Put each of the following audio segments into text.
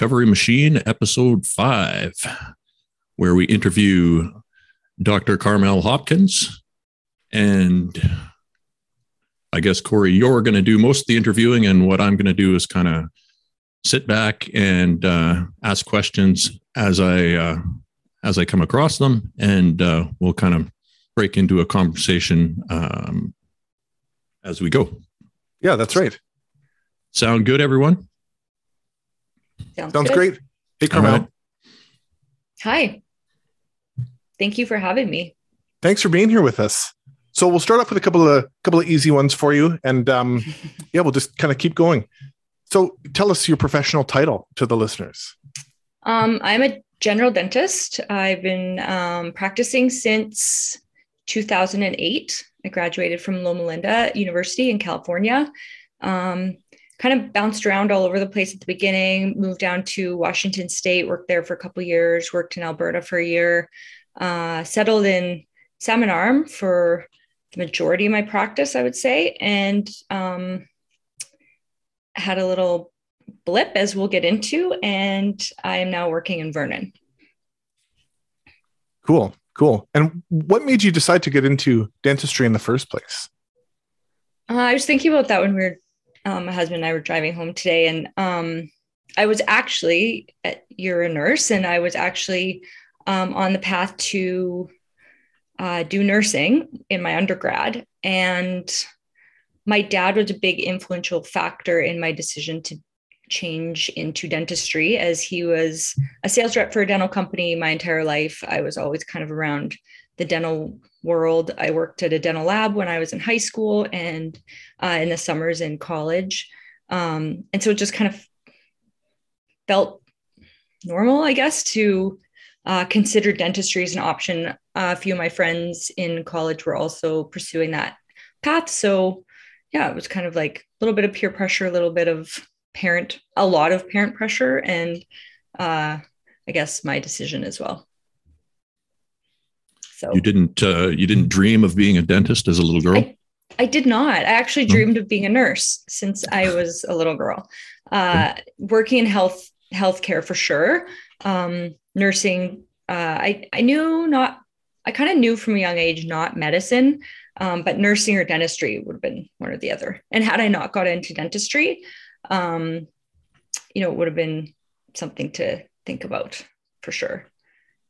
Recovery Machine, episode five, where we interview Dr. Carmel Hopkins. And I guess, Corey, you're going to do most of the interviewing, and what I'm going to do is kind of sit back and uh, ask questions as I uh, as I come across them, and uh, we'll kind of break into a conversation um, as we go. Yeah, that's right. Sound good, everyone? Sounds, Sounds great. Hey, Carmel. Hi. Thank you for having me. Thanks for being here with us. So we'll start off with a couple of couple of easy ones for you, and um, yeah, we'll just kind of keep going. So tell us your professional title to the listeners. Um, I'm a general dentist. I've been um, practicing since 2008. I graduated from Loma Linda University in California. Um, kind of bounced around all over the place at the beginning, moved down to Washington State, worked there for a couple years, worked in Alberta for a year, uh, settled in Salmon Arm for the majority of my practice, I would say, and um, had a little blip as we'll get into, and I am now working in Vernon. Cool, cool. And what made you decide to get into dentistry in the first place? Uh, I was thinking about that when we were um, my husband and I were driving home today, and um, I was actually at, you're a nurse, and I was actually um, on the path to uh, do nursing in my undergrad, and my dad was a big influential factor in my decision to change into dentistry as he was a sales rep for a dental company my entire life. I was always kind of around the dental world. I worked at a dental lab when I was in high school and uh, in the summers in college. Um, and so it just kind of felt normal, I guess, to uh, consider dentistry as an option. Uh, a few of my friends in college were also pursuing that path. So, yeah, it was kind of like a little bit of peer pressure, a little bit of parent, a lot of parent pressure, and uh, I guess my decision as well. So you didn't uh, you didn't dream of being a dentist as a little girl. I, I did not. I actually hmm. dreamed of being a nurse since I was a little girl. Uh, working in health healthcare for sure. Um, nursing. Uh, I I knew not. I kind of knew from a young age not medicine, um, but nursing or dentistry would have been one or the other. And had I not got into dentistry, um, you know, it would have been something to think about for sure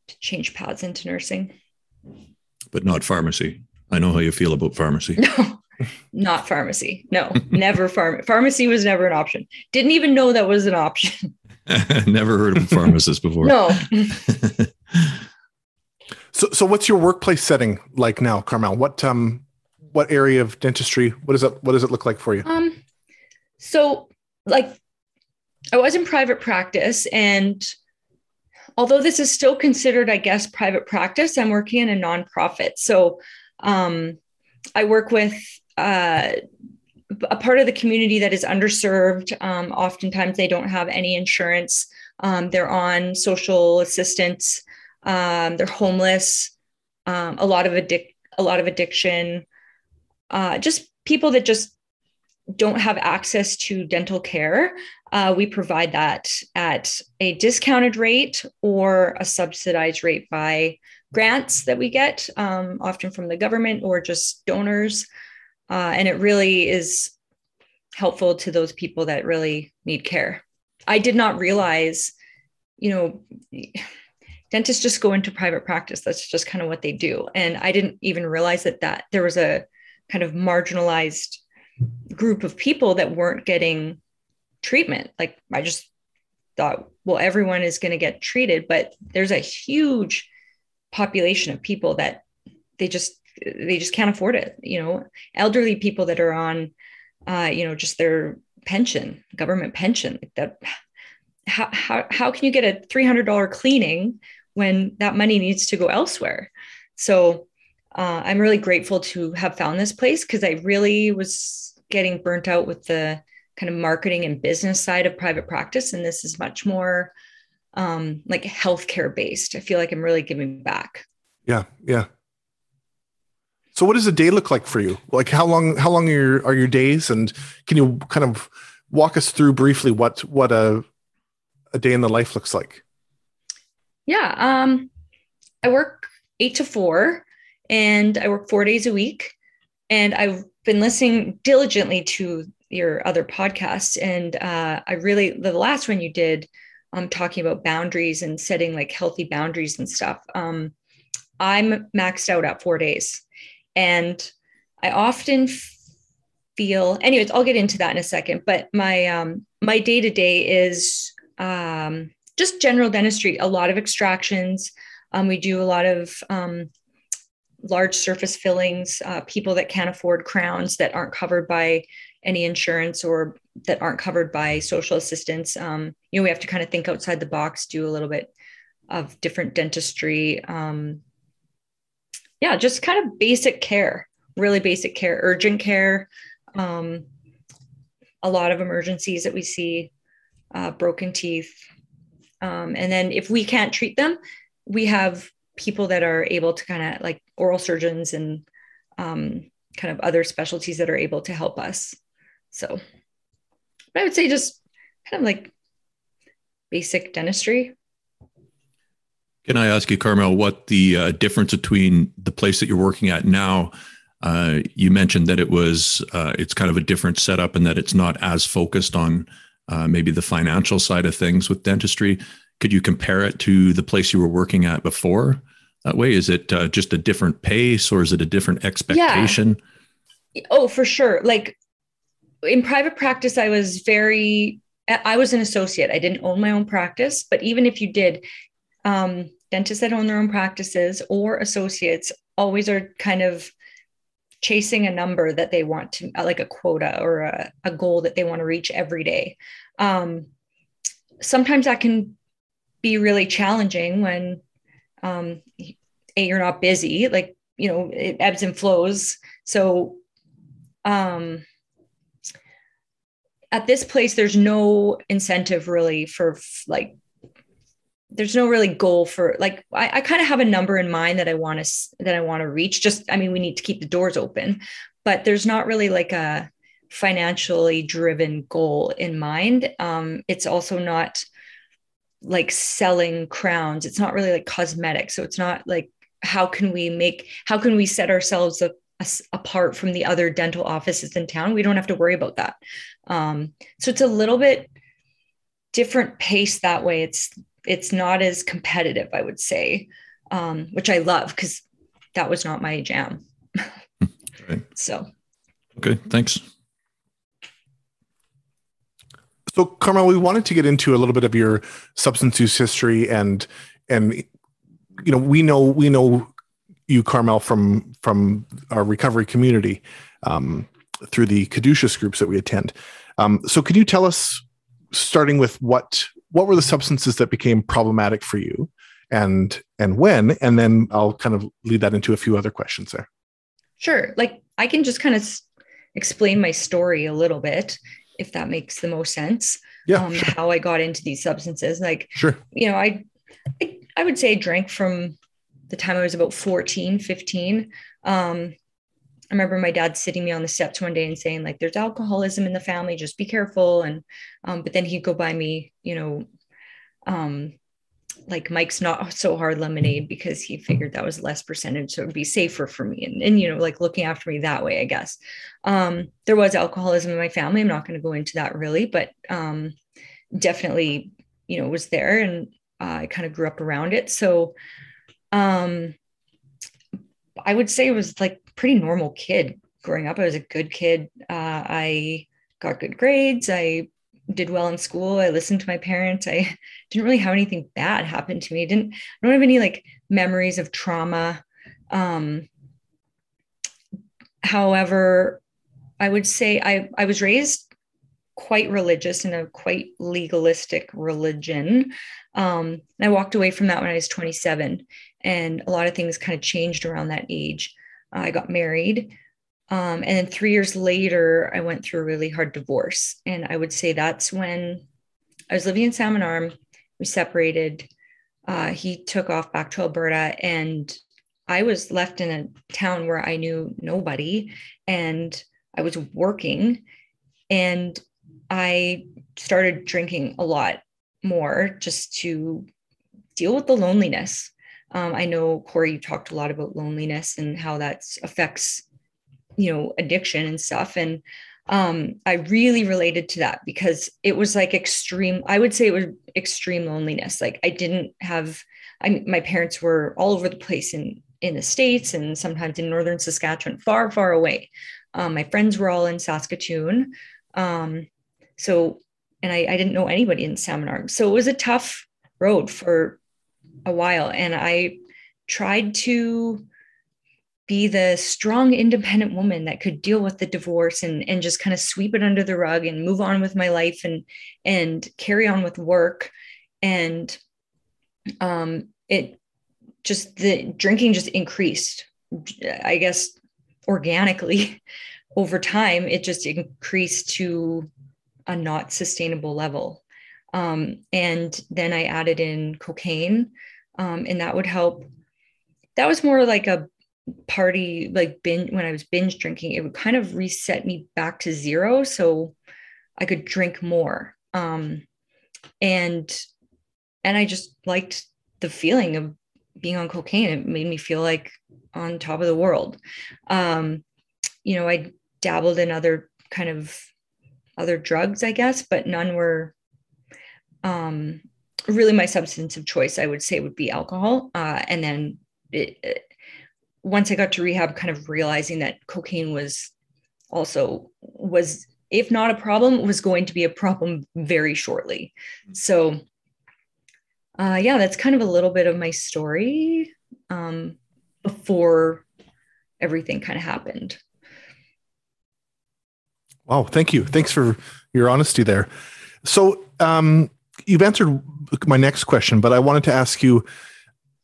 to change paths into nursing but not pharmacy. I know how you feel about pharmacy. No, not pharmacy. No, never pharmacy. Pharmacy was never an option. Didn't even know that was an option. never heard of a pharmacist before. no. so, so what's your workplace setting like now, Carmel? What um, what area of dentistry? What does it What does it look like for you? Um, so like, I was in private practice, and although this is still considered, I guess, private practice, I'm working in a nonprofit. So um, I work with uh, a part of the community that is underserved. Um, oftentimes, they don't have any insurance. Um, they're on social assistance. Um, they're homeless. Um, a lot of addic- a lot of addiction. Uh, just people that just don't have access to dental care, uh, we provide that at a discounted rate or a subsidized rate by grants that we get, um, often from the government or just donors. Uh, and it really is helpful to those people that really need care. I did not realize, you know, dentists just go into private practice. That's just kind of what they do. And I didn't even realize that that there was a kind of marginalized group of people that weren't getting treatment. Like I just thought, well, everyone is going to get treated, but there's a huge population of people that they just they just can't afford it. You know, elderly people that are on, uh, you know, just their pension, government pension, that. How how how can you get a three hundred dollar cleaning when that money needs to go elsewhere? So uh, I'm really grateful to have found this place because I really was getting burnt out with the kind of marketing and business side of private practice. And this is much more um, like healthcare based. I feel like I'm really giving back. Yeah. Yeah. So what does a day look like for you? Like how long, how long are your, are your days? And can you kind of walk us through briefly what, what a, a day in the life looks like. Yeah. Um, I work eight to four and I work four days a week. And I've been listening diligently to your other podcasts. And uh, I really, the last one you did, um, talking about boundaries and setting like healthy boundaries and stuff. Um, I'm maxed out at four days. And I often feel, anyways, I'll get into that in a second, but my, um, my day to day is um, just general dentistry, a lot of extractions. Um, we do a lot of um, large surface fillings, uh, people that can't afford crowns that aren't covered by any insurance or that aren't covered by social assistance. Um, you know, we have to kind of think outside the box, do a little bit of different dentistry. Um, yeah, just kind of basic care, really basic care, urgent care. Um, a lot of emergencies that we see, uh, broken teeth. Um, and then if we can't treat them, we have people that are able to kind of like oral surgeons and um, kind of other specialties that are able to help us. So I would say just kind of like basic dentistry. Can I ask you, Carmel, what the uh, difference between the place that you're working at now? Uh, you mentioned that it was uh, it's kind of a different setup and that it's not as focused on uh, maybe the financial side of things with dentistry. Could you compare it to the place you were working at before? That way, is it uh, just a different pace or is it a different expectation? Yeah. Oh, for sure. Like in private practice, I was very, I was an associate. I didn't own my own practice, but even if you did, um, dentists that own their own practices or associates always are kind of chasing a number that they want to, like a quota or a, a goal that they want to reach every day. Um, sometimes that can be really challenging when um, a you're not busy like you know it ebbs and flows so um at this place there's no incentive really for like there's no really goal for like I, I kind of have a number in mind that I want to that I want to reach. Just I mean, we need to keep the doors open, but there's not really like a financially driven goal in mind. Um, it's also not like selling crowns. It's not really like cosmetic. So it's not like how can we make how can we set ourselves a, a, apart from the other dental offices in town? We don't have to worry about that. Um, so it's a little bit different pace that way. It's it's not as competitive, I would say, um, which I love because that was not my jam. right. So okay, thanks. So, Carmel, we wanted to get into a little bit of your substance use history, and and you know, we know we know you, Carmel, from from our recovery community um, through the caduceus groups that we attend. Um, so, could you tell us, starting with what what were the substances that became problematic for you, and and when, and then I'll kind of lead that into a few other questions there. Sure, like I can just kind of explain my story a little bit if that makes the most sense. Yeah. Um, sure. How I got into these substances. Like, sure. You know, I, I, I would say I drank from the time I was about 14, 15. Um, I remember my dad sitting me on the steps one day and saying, like, there's alcoholism in the family, just be careful. And, um, but then he'd go buy me, you know, um, like Mike's not so hard lemonade because he figured that was less percentage. So it'd be safer for me. And, and you know, like looking after me that way, I guess. Um, there was alcoholism in my family. I'm not going to go into that really, but um, definitely, you know, was there and uh, I kind of grew up around it. So um, I would say it was like pretty normal kid growing up. I was a good kid. Uh, I got good grades. I did well in school. I listened to my parents. I didn't really have anything bad happen to me. I didn't I don't have any like memories of trauma. Um, however, I would say I I was raised quite religious in a quite legalistic religion. Um, and I walked away from that when I was 27, and a lot of things kind of changed around that age. I got married. Um, and then three years later, I went through a really hard divorce. And I would say that's when I was living in Salmon Arm. We separated. Uh, he took off back to Alberta, and I was left in a town where I knew nobody. And I was working, and I started drinking a lot. more just to deal with the loneliness. Um, I know Corey, you talked a lot about loneliness and how that affects, you know, addiction and stuff. And um, I really related to that because it was like extreme. I would say it was extreme loneliness. Like I didn't have. I my parents were all over the place in in the states and sometimes in northern Saskatchewan, far far away. Um, my friends were all in Saskatoon. Um, so, and I, I didn't know anybody in Salmon Arm. So it was a tough road for a while. And I tried to be the strong, independent woman that could deal with the divorce and, and just kind of sweep it under the rug and move on with my life and, and carry on with work. And um, it just, the drinking just increased, I guess, organically over time. It just increased to a not sustainable level. Um, and then I added in cocaine, um, and that would help. That was more like a party, like when I was binge drinking, it would kind of reset me back to zero. So I could drink more. Um, and and I just liked the feeling of being on cocaine. It made me feel like on top of the world. Um, you know, I dabbled in other kind of other drugs, I guess, but none were um, really my substance of choice. I would say would be alcohol, uh, and then it, it, once I got to rehab, kind of realizing that cocaine was also was if not a problem was going to be a problem very shortly. So uh, yeah, that's kind of a little bit of my story um, before everything kind of happened. Wow, thank you. Thanks for your honesty there. So, um, you've answered my next question, but I wanted to ask you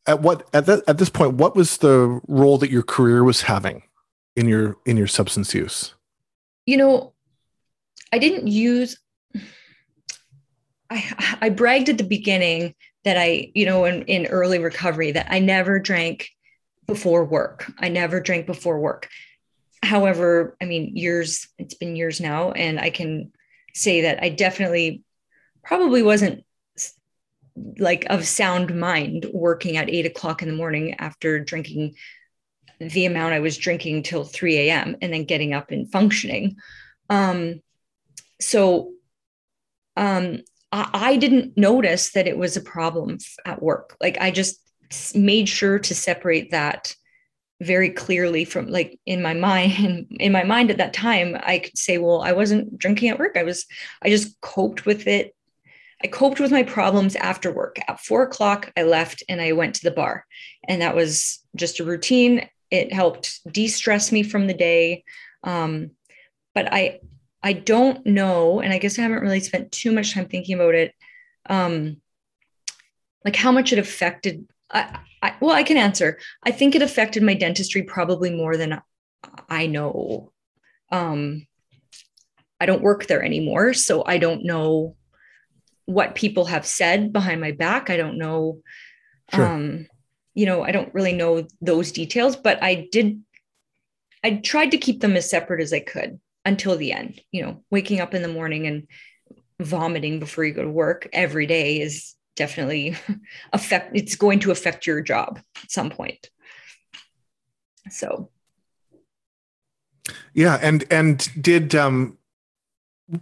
at what at that at this point, what was the role that your career was having in your in your substance use? You know, I didn't use. I I bragged at the beginning that I, you know, in, in early recovery, that I never drank before work. I never drank before work however, I mean, years, it's been years now, and I can say that I definitely probably wasn't like of sound mind working at eight o'clock in the morning after drinking the amount I was drinking till 3 a.m. and then getting up and functioning. Um, so um, I, I didn't notice that it was a problem at work. Like I just made sure to separate that very clearly from like in my mind in my mind at that time i could say well i wasn't drinking at work i was i just coped with it i coped with my problems after work at four o'clock i left and i went to the bar and that was just a routine it helped de-stress me from the day um, but i i don't know and i guess i haven't really spent too much time thinking about it um, like how much it affected I, I, well, I can answer. I think it affected my dentistry probably more than I know. Um, I don't work there anymore, so I don't know what people have said behind my back. I don't know. Sure. Um, you know, I don't really know those details, but I did. I tried to keep them as separate as I could until the end. You know, waking up in the morning and vomiting before you go to work every day is definitely affect it's going to affect your job at some point so yeah and and did um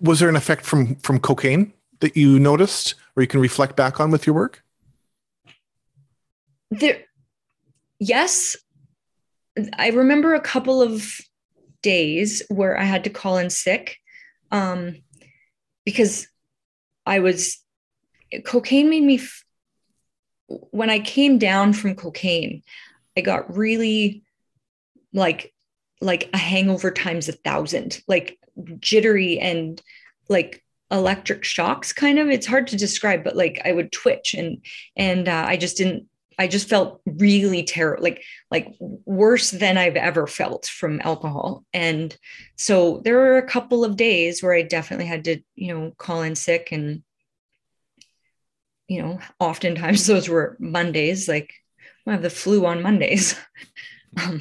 was there an effect from from cocaine that you noticed or you can reflect back on with your work? There yes. I remember a couple of days where i had to call in sick um because i was cocaine made me f- when I came down from cocaine, I got really like like a hangover times a thousand, like jittery and like electric shocks kind of it's hard to describe but like i would twitch and and uh, i just didn't i just felt really terrible like like worse than i've ever felt from alcohol and so there were a couple of days where i definitely had to you know call in sick and you know, oftentimes those were Mondays, like I have the flu on Mondays, um,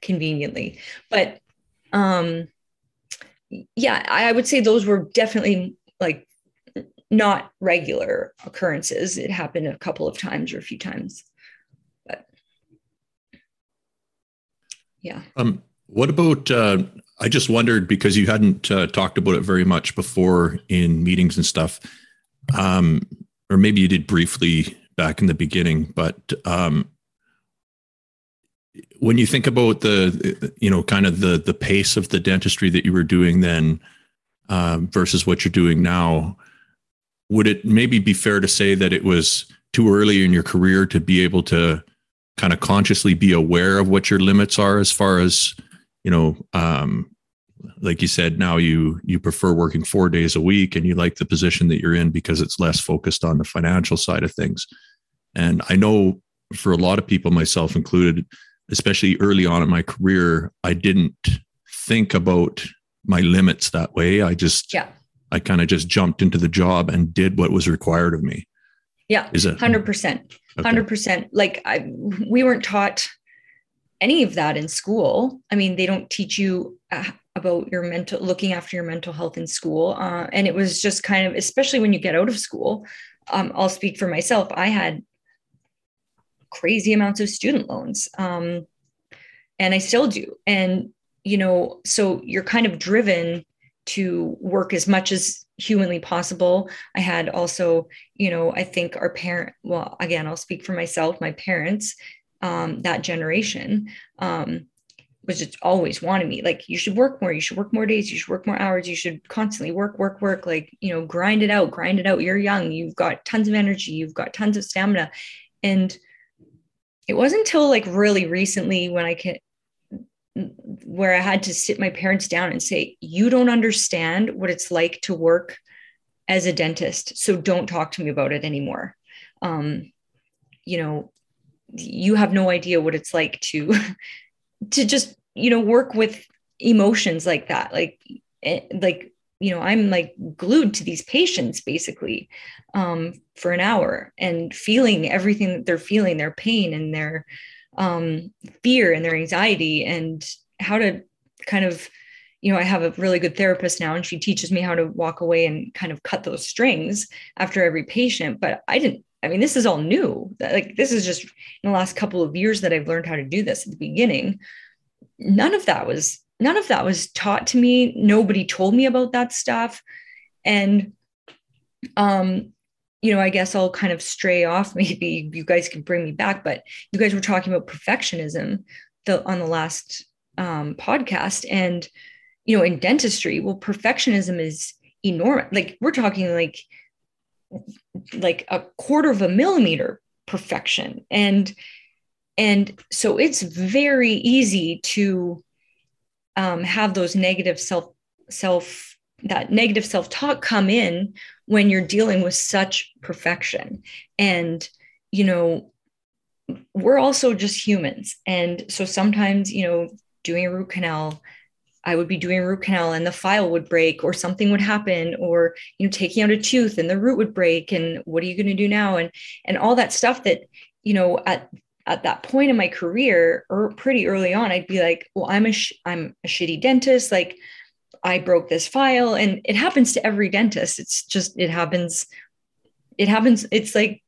conveniently. But um, yeah, I would say those were definitely like not regular occurrences. It happened a couple of times or a few times. But yeah. Um, what about? Uh, I just wondered because you hadn't uh, talked about it very much before in meetings and stuff, um, or maybe you did briefly back in the beginning. But um, when you think about the, you know, kind of the the pace of the dentistry that you were doing then um, versus what you're doing now, would it maybe be fair to say that it was too early in your career to be able to kind of consciously be aware of what your limits are as far as you know um, like you said now you you prefer working four days a week and you like the position that you're in because it's less focused on the financial side of things. And i know for a lot of people myself included especially early on in my career i didn't think about my limits that way i just yeah i kind of just jumped into the job and did what was required of me yeah is it 100% 100% like I, we weren't taught any of that in school. I mean, they don't teach you uh, about your mental, looking after your mental health in school. Uh, and it was just kind of, especially when you get out of school. Um, I'll speak for myself. I had crazy amounts of student loans, um, and I still do. And you know, so you're kind of driven to work as much as humanly possible. I had also, you know, I think our parent, well, again, I'll speak for myself, my parents, um, that generation um, was just always wanted me like you should work more. You should work more days. You should work more hours. You should constantly work work work. Like you know grind it out grind it out. You're young. You've got tons of energy. You've got tons of stamina. And it wasn't until like really recently when i can where i had to sit my parents down and say you don't understand what it's like to work as a dentist so don't talk to me about it anymore. Um, you know you have no idea what it's like to to just you know work with emotions like that like eh, like you know i'm like glued to these patients basically um, for an hour and feeling everything that they're feeling their pain and their um, fear and their anxiety and how to kind of you know i have a really good therapist now and she teaches me how to walk away and kind of cut those strings after every patient but i didn't I mean, this is all new. Like this is just in the last couple of years that I've learned how to do this at the beginning. None of that was none of that was taught to me. Nobody told me about that stuff. And um, you know, I guess I'll kind of stray off. Maybe you guys can bring me back, but you guys were talking about perfectionism the, on the last um, podcast. And, you know, in dentistry, well, perfectionism is enormous. Like we're talking like like a quarter of a millimeter perfection and and so it's very easy to um, have those negative self self that negative self talk come in when you're dealing with such perfection. And you know we're also just humans. And so sometimes you know doing a root canal I would be doing a root canal and the file would break or something would happen or you know taking out a tooth and the root would break and what are you going to do now? And and all that stuff that you know at at that point in my career or pretty early on I'd be like well I'm a sh- I'm a shitty dentist like I broke this file and it happens to every dentist it's just it happens it happens it's like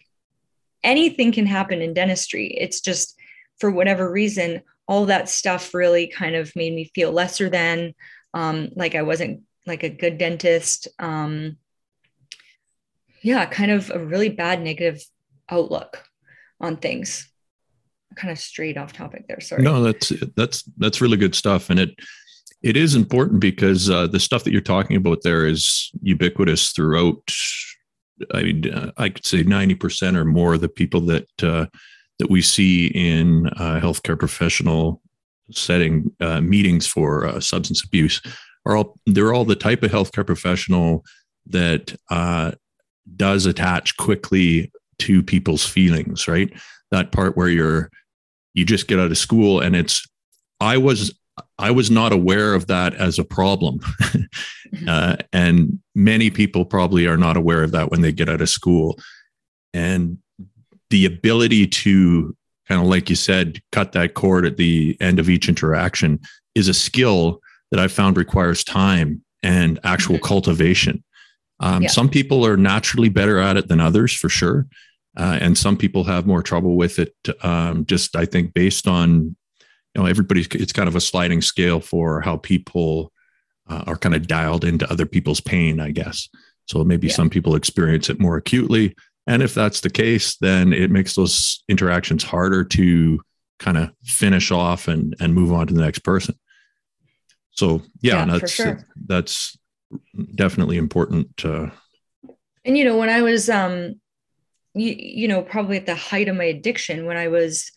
anything can happen in dentistry it's just for whatever reason all that stuff really kind of made me feel lesser than um, like I wasn't like a good dentist. Um, yeah, kind of a really bad negative outlook on things. Kind of straight off topic there. Sorry. No, that's that's that's really good stuff, and it it is important because uh, the stuff that you're talking about there is ubiquitous throughout. I mean, uh, I could say ninety percent or more of the people that uh, that we see in uh, healthcare professional setting uh, meetings for uh, substance abuse are all they're all the type of healthcare professional that does attach quickly to people's feelings right that part where you're you just get out of school and it's i was i was not aware of that as a problem uh, and many people probably are not aware of that when they get out of school and the ability to kind of like you said, cut that cord at the end of each interaction is a skill that I found requires time and actual mm-hmm. cultivation. Um, Yeah. Some people are naturally better at it than others, for sure. Uh, and some people have more trouble with it. Um, just, I think, based on, you know, everybody's, it's kind of a sliding scale for how people uh, are kind of dialed into other people's pain, I guess. So maybe Yeah. some people experience it more acutely. And if that's the case, then it makes those interactions harder to kind of finish off and, and move on to the next person. So yeah, Yeah, that's sure. that's definitely important. Uh, And you know, when I was um you, you know, probably at the height of my addiction when I was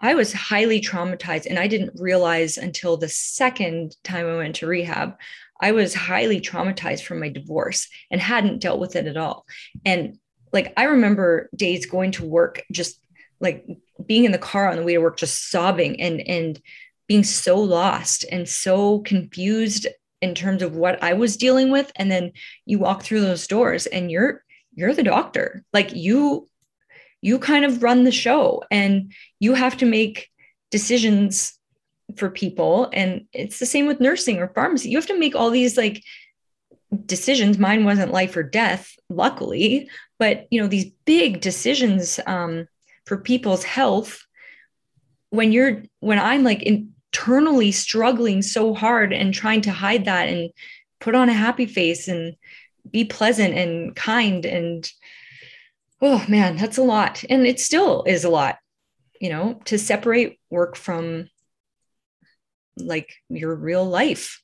I was highly traumatized and I didn't realize until the second time I went to rehab I was highly traumatized from my divorce and hadn't dealt with it at all. And like I remember days going to work just like being in the car on the way to work just sobbing and and being so lost and so confused in terms of what I was dealing with and then you walk through those doors and you're you're the doctor. Like you you kind of run the show and you have to make decisions for people. And it's the same with nursing or pharmacy. You have to make all these like decisions. Mine wasn't life or death luckily but you know these big decisions um, for people's health when you're when i'm like internally struggling so hard and trying to hide that and put on a happy face and be pleasant and kind and oh man that's a lot. And it still is a lot you know to separate work from like your real life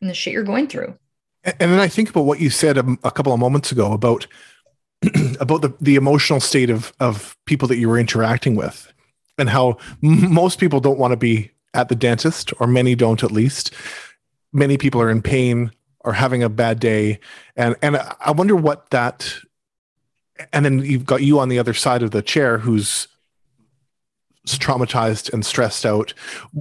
and the shit you're going through. And then I think about what you said a, a couple of moments ago about about the, the emotional state of of people that you were interacting with, and how m- most people don't want to be at the dentist, or many don't at least. Many people are in pain or having a bad day, and and I wonder what that. And then you've got you on the other side of the chair, who's traumatized and stressed out.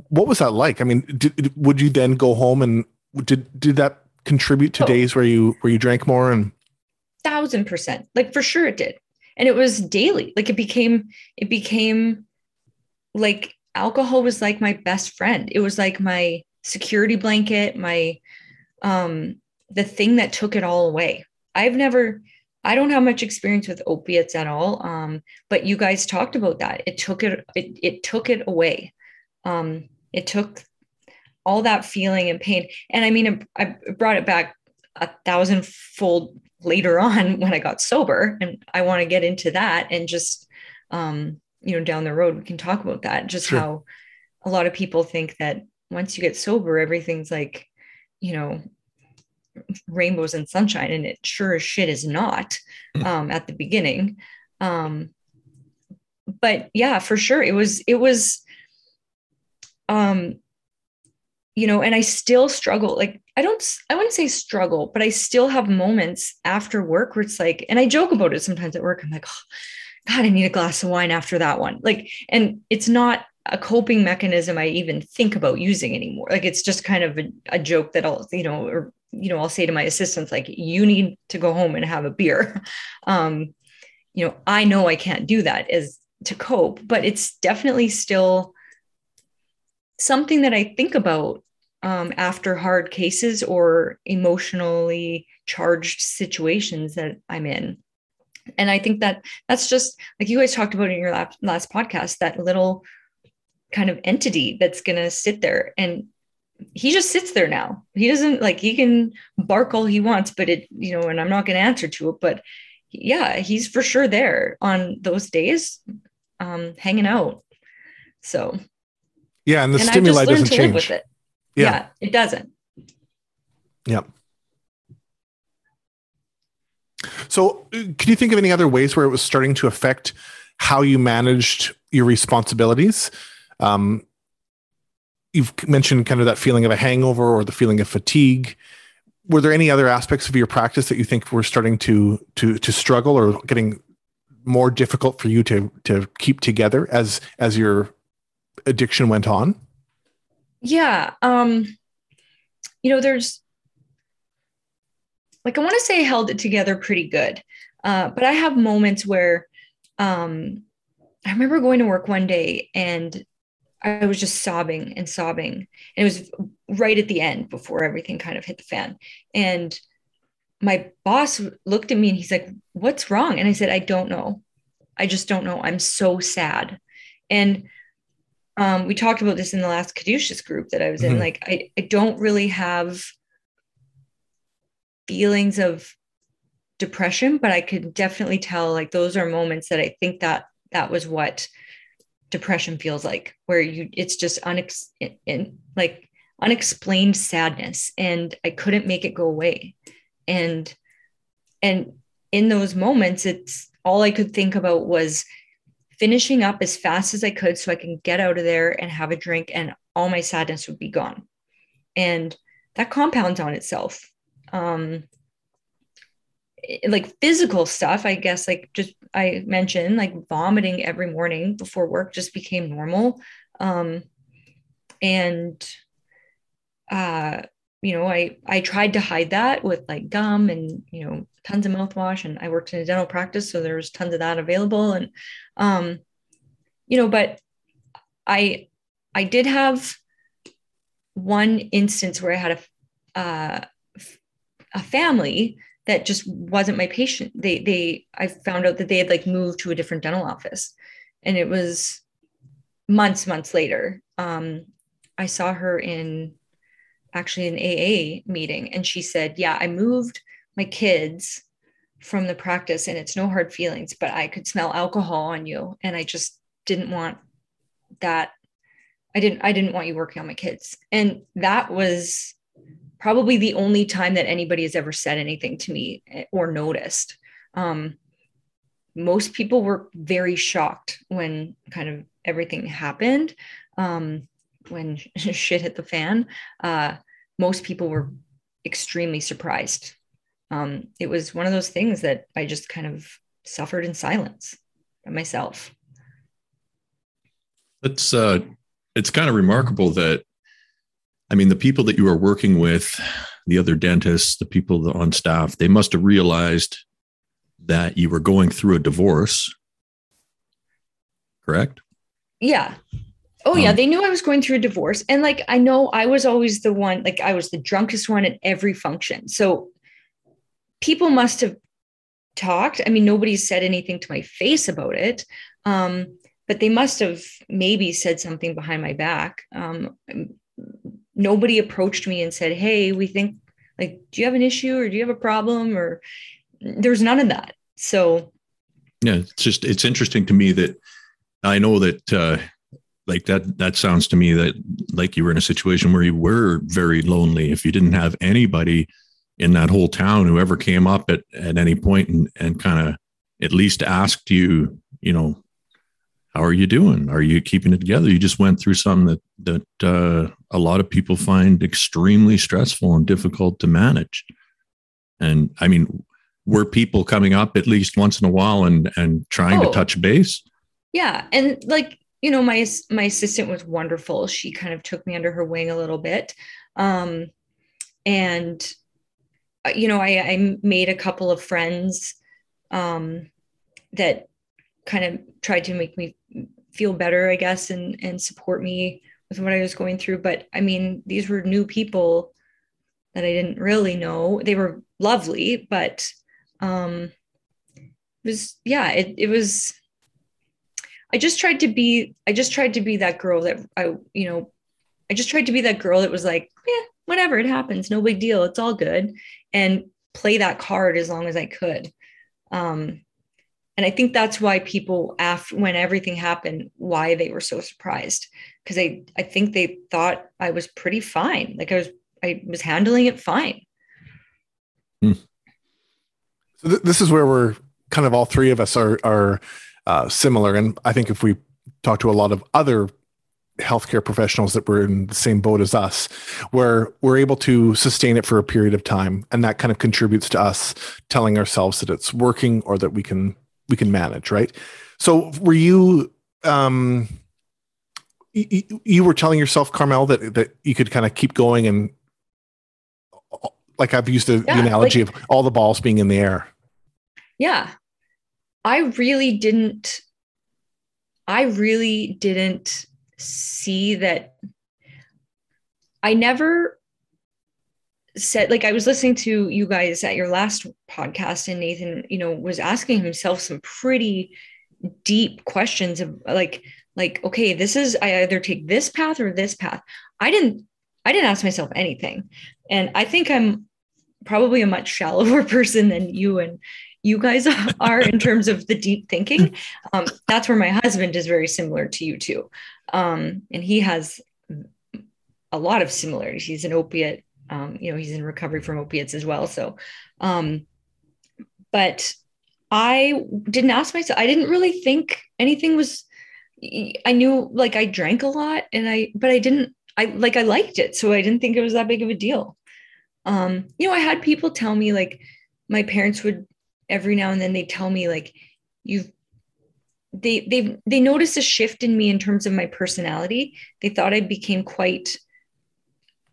What was that like? I mean, did, would you then go home and did did that contribute to Oh. days where you where you drank more and thousand percent like for sure it did and it was daily like it became it became like alcohol was like my best friend it was like my security blanket my um the thing that took it all away i've never i don't have much experience with opiates at all um but you guys talked about that it took it it, it took it away um it took all that feeling and pain and i mean i brought it back a thousandfold later on when I got sober. And I want to get into that and just, um, you know, down the road, we can talk about that. Just Sure. how a lot of people think that once you get sober, everything's like, you know, rainbows and sunshine. And it sure as shit is not um, at the beginning. Um, but yeah, for sure. It was, it was, um, you know, and I still struggle. Like, I don't, I wouldn't say struggle, but I still have moments after work where it's like, and I joke about it sometimes at work. I'm like, oh, God, I need a glass of wine after that one. Like, and it's not a coping mechanism I even think about using anymore. Like, it's just kind of a, a joke that I'll, you know, or, you know, I'll say to my assistants, like, you need to go home and have a beer. Um, you know, I know I can't do that as to cope, but it's definitely still something that I think about um, after hard cases or emotionally charged situations that I'm in. And I think that that's just like you guys talked about in your last, last podcast, that little kind of entity that's going to sit there and he just sits there now. He doesn't like, he can bark all he wants, but it, you know, and I'm not going to answer to it, but yeah, he's for sure there on those days, um, hanging out. So, yeah, and the and stimuli doesn't to live with change. it. Yeah. yeah, it doesn't. Yeah. So, can you think of any other ways where it was starting to affect how you managed your responsibilities? Um, you've mentioned kind of that feeling of a hangover or the feeling of fatigue. Were there any other aspects of your practice that you think were starting to to to struggle or getting more difficult for you to to keep together as as your addiction went on? Yeah. Um, you know, there's like I want to say I held it together pretty good. Uh, but I have moments where um I remember going to work one day and I was just sobbing and sobbing. And it was right at the end before everything kind of hit the fan. And my boss looked at me and he's like, What's wrong? And I said, I don't know. I just don't know. I'm so sad. And um, we talked about this in the last Caduceus group that I was mm-hmm. in. Like, I, I don't really have feelings of depression, but I could definitely tell like those are moments that I think that that was what depression feels like, where you it's just unex in, like unexplained sadness, and I couldn't make it go away, and and in those moments, it's all I could think about was finishing up as fast as I could so I can get out of there and have a drink, and all my sadness would be gone, and that compounds on itself. Um, like physical stuff, I guess, like just I mentioned, like vomiting every morning before work just became normal. Um, and, uh, you know, I, I tried to hide that with like gum and, you know, tons of mouthwash and I worked in a dental practice. So there's tons of that available. And, um, you know, but I, I did have one instance where I had a, uh, a family that just wasn't my patient. They they I found out that they had like moved to a different dental office. And it was months, months later. Um, I saw her in actually an AA meeting and she said, Yeah, I moved my kids from the practice and it's no hard feelings, but I could smell alcohol on you. And I just didn't want that. I didn't I didn't want you working on my kids. And that was probably the only time that anybody has ever said anything to me eh, or noticed. Um, most people were very shocked when kind of everything happened, um, when shit hit the fan. Uh, most people were extremely surprised. Um, it was one of those things that I just kind of suffered in silence by myself. It's uh, it's kind of remarkable that I mean, the people that you were working with, the other dentists, the people on staff, they must have realized that you were going through a divorce. Correct? Yeah. Oh, yeah. Um, they knew I was going through a divorce. And like, I know I was always the one, like, I was the drunkest one at every function. So people must have talked. I mean, nobody said anything to my face about it. Um, but they must have maybe said something behind my back. Um, nobody approached me and said, Hey, we think like, do you have an issue or do you have a problem? Or there's none of that. So, yeah, it's just, it's interesting to me that I know that, uh, like that, that sounds to me that like you were in a situation where you were very lonely. If you didn't have anybody in that whole town who ever came up at, at any point and, and kind of at least asked you, you know, how are you doing? Are you keeping it together? You just went through something that that uh, a lot of people find extremely stressful and difficult to manage. And I mean, were people coming up at least once in a while and and trying oh, to touch base? Yeah, and like you know, my my assistant was wonderful. She kind of took me under her wing a little bit, um, and uh, you know, I, I made a couple of friends um, that kind of tried to make me feel better, I guess, and and support me with what I was going through. But I mean, these were new people that I didn't really know. They were lovely, but um it was yeah, it it was I just tried to be I just tried to be that girl that I, you know, I just tried to be that girl that was like, yeah, whatever, it happens, no big deal, it's all good. And play that card as long as I could. Um, and i think that's why people after when everything happened why they were so surprised. Because i i think they thought i was pretty fine. Like i was i was handling it fine. Hmm. so th- this is where we're kind of all three of us are are uh, similar. And i think if we talk to a lot of other healthcare professionals that were in the same boat as us where we're able to sustain it for a period of time and that kind of contributes to us telling ourselves that it's working or that we can we can manage, right? So were you um you, you were telling yourself, Carmel, that that you could kind of keep going and like I've used the, yeah, the analogy like, of all the balls being in the air. Yeah. I really didn't I really didn't see that I never said like I was listening to you guys at your last podcast and Nathan, you know, was asking himself some pretty deep questions of like like okay, this is I either take this path or this path. I didn't I didn't ask myself anything. And I think I'm probably a much shallower person than you and you guys are in terms of the deep thinking. Um, that's where my husband is very similar to you too. Um, and he has a lot of similarities. He's an opiate, um, you know, he's in recovery from opiates as well. So, um, but I didn't ask myself, I didn't really think anything was, I knew like I drank a lot and I, but I didn't, I like, I liked it. So I didn't think it was that big of a deal. Um, you know, I had people tell me like my parents would every now and then they tell me like you've they they they noticed a shift in me in terms of my personality. They thought I became quite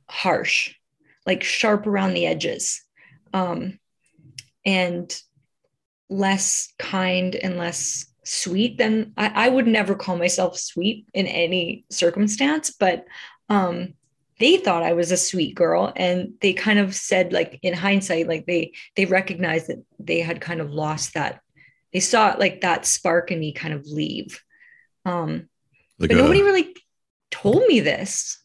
harsh, like sharp around the edges, um, and less kind and less sweet. than I, I would never call myself sweet in any circumstance, but um, they thought I was a sweet girl and they kind of said like in hindsight like they they recognized that they had kind of lost that they saw like that spark in me kind of leave um like but a, nobody really told me this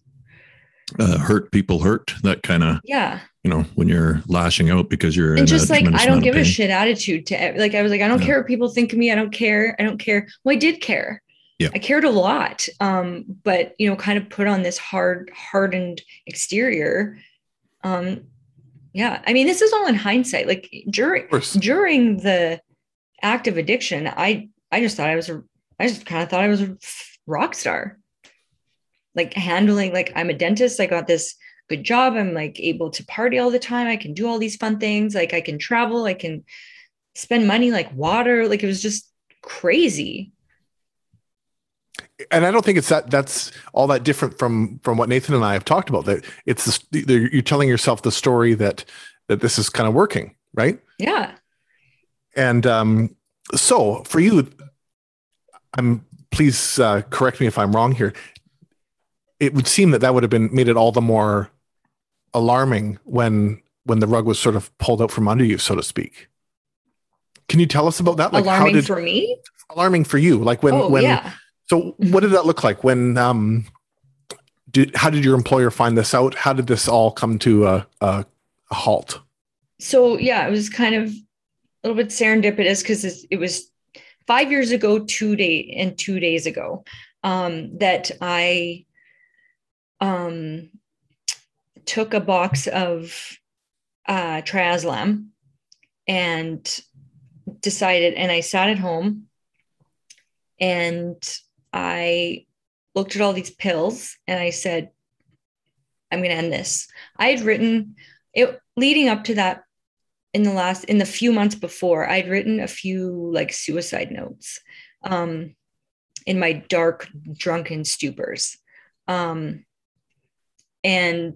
uh, hurt people hurt that kind of yeah you know when you're lashing out because you're and just like i don't give a shit attitude to like i was like i don't yeah. care what people think of me i don't care i don't care well i did care yeah. I cared a lot, um, but you know, kind of put on this hard, hardened exterior. Um, yeah, I mean, this is all in hindsight. Like during during the act of addiction, I I just thought I was a, I just kind of thought I was a rock star. Like handling, like I'm a dentist. I got this good job. I'm like able to party all the time. I can do all these fun things. Like I can travel. I can spend money like water. Like it was just crazy and I don't think it's that that's all that different from from what Nathan and I have talked about. That it's the, the, you're telling yourself the story that that this is kind of working, right? Yeah. And um, so for you, I'm please uh, correct me if I'm wrong here. It would seem that that would have been made it all the more alarming when when the rug was sort of pulled out from under you, so to speak. Can you tell us about that? Like alarming how did, for me? Alarming for you, like when oh, when yeah. So, what did that look like when? Um, did how did your employer find this out? How did this all come to a, a, a halt? So yeah, it was kind of a little bit serendipitous because it was five years ago, two day and two days ago, um, that I um, took a box of uh, and decided, and I sat at home and I looked at all these pills and I said, I'm going to end this. I had written it leading up to that in the last, in the few months before, I'd written a few like suicide notes um, in my dark, drunken stupors. Um, and,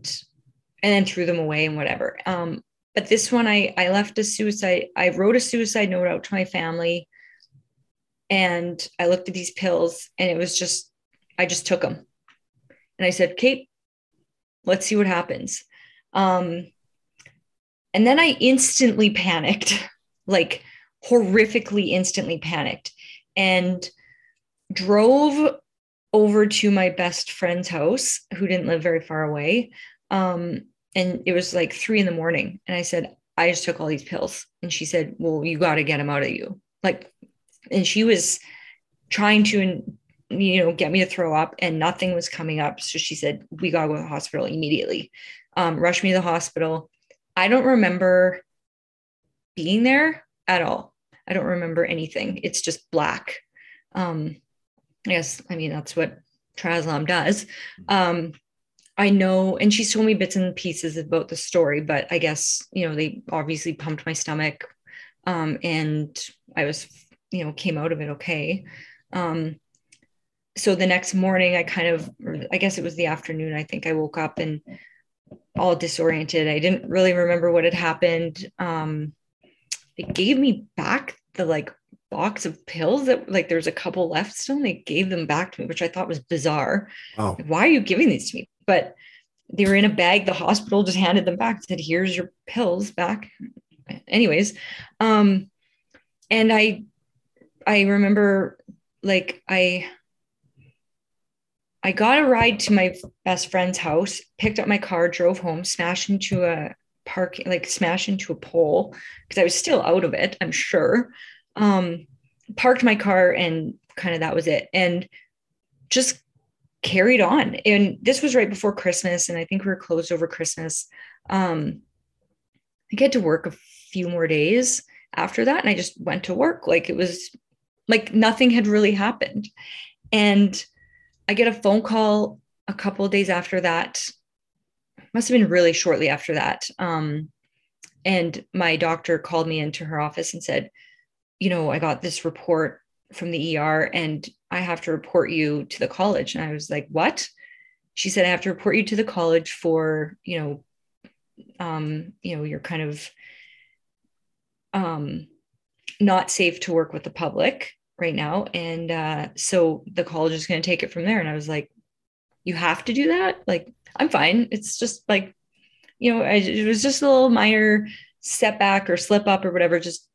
and then threw them away and whatever. Um, but this one, I, I left a suicide, I wrote a suicide note out to my family and I looked at these pills and it was just, I just took them. And I said, Kate, let's see what happens. Um, and then I instantly panicked, like horrifically instantly panicked, and drove over to my best friend's house who didn't live very far away. Um, and it was like three in the morning. And I said, I just took all these pills. And she said, Well, you got to get them out of you. Like and she was trying to you know get me to throw up and nothing was coming up so she said we gotta go to the hospital immediately um, rushed me to the hospital i don't remember being there at all i don't remember anything it's just black um, guess i mean that's what triazolam does. Um, i know and she's told me bits and pieces about the story but i guess you know they obviously pumped my stomach um, and i was you know came out of it okay. Um so the next morning i kind of i guess it was the afternoon i think i woke up and all disoriented. I didn't really remember what had happened. Um they gave me back the like box of pills that like there's a couple left still and they gave them back to me which i thought was bizarre wow. Like, why are you giving these to me but they were in a bag. The hospital just handed them back, said, here's your pills back. Anyways, um, and I I remember like I I got a ride to my best friend's house, picked up my car, drove home, smashed into a park, like smashed into a pole because I was still out of it, I'm sure. Um, parked my car and kind of that was it. And just carried on. And this was right before Christmas. And I think we were closed over Christmas. Um, I get to work a few more days after that. And I just went to work. Like it was like nothing had really happened. And I get a phone call a couple days after that. Must have been really shortly after that. Um, and my doctor called me into her office and said, you know, I got this report from the ER and I have to report you to the college. And I was like, what? She said, I have to report you to the college for, you know, um, you know, you're kind of um, not safe to work with the public right now. And uh, so the college is going to take it from there. And I was like, you have to do that? Like, I'm fine. It's just like, you know, I, it was just a little minor setback or slip up or whatever. Just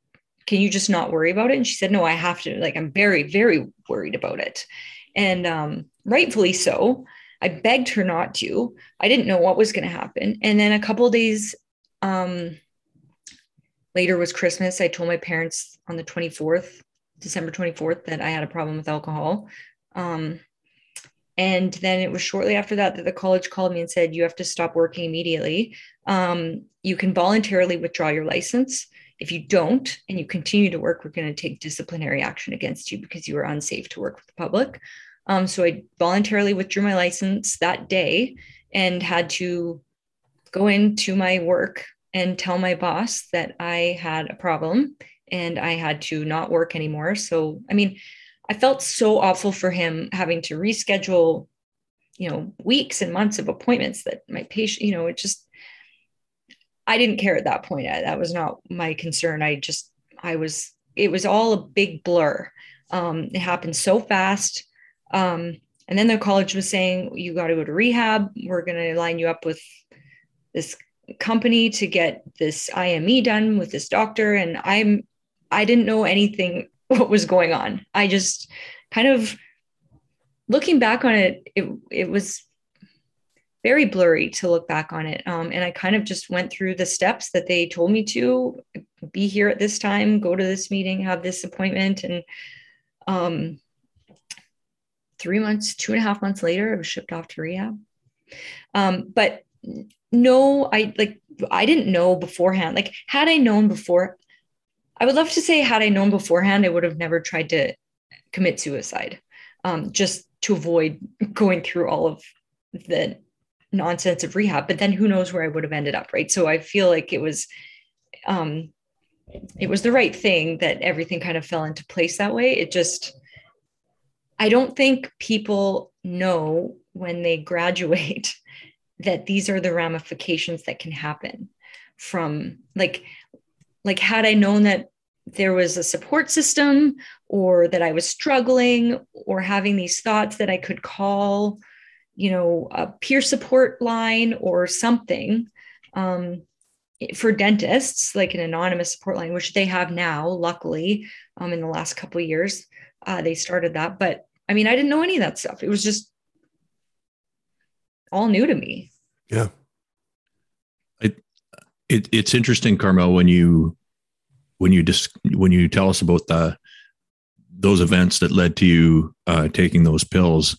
can you just not worry about it? And she said, no, I have to. Like, I'm very, very worried about it. And um, rightfully so. I begged her not to. I didn't know what was going to happen. And then a couple days um, later was Christmas. I told my parents on the 24th December 24th that I had a problem with alcohol. Um, and then it was shortly after that that the college called me and said, You have to stop working immediately. Um, you can voluntarily withdraw your license. If you don't and you continue to work, we're going to take disciplinary action against you because you are unsafe to work with the public. Um, so I voluntarily withdrew my license that day and had to go into my work and tell my boss that I had a problem and I had to not work anymore. So, I mean, I felt so awful for him having to reschedule, you know, weeks and months of appointments that my patient, you know, it just, I didn't care at that point. That was not my concern. I just, I was, it was all a big blur. Um, it happened so fast. Um, and then the college was saying, you got to go to rehab. We're going to line you up with this company to get this IME done with this doctor. And I'm I didn't know anything what was going on. I just kind of looking back on it, it it was very blurry to look back on it. Um, and I kind of just went through the steps that they told me to be here at this time, go to this meeting, have this appointment. And um, three months, two and a half months later, I was shipped off to rehab. Um, but no, I like, I didn't know beforehand. Like, had I known before, I would love to say, had I known beforehand, I would have never tried to commit suicide, um, just to avoid going through all of the nonsense of rehab. But then who knows where I would have ended up, right? So I feel like it was, um, it was the right thing that everything kind of fell into place that way. It just, I don't think people know when they graduate that these are the ramifications that can happen from like like had i known that there was a support system or that I was struggling or having these thoughts that I could call, you know, a peer support line or something um, for dentists, like an anonymous support line, which they have now, luckily, um, in the last couple years. Uh, they started that. But I mean, I didn't know any of that stuff. It was just all new to me. Yeah. It, it, it's interesting, Carmel, when you when you just when you tell us about the those events that led to you uh, taking those pills,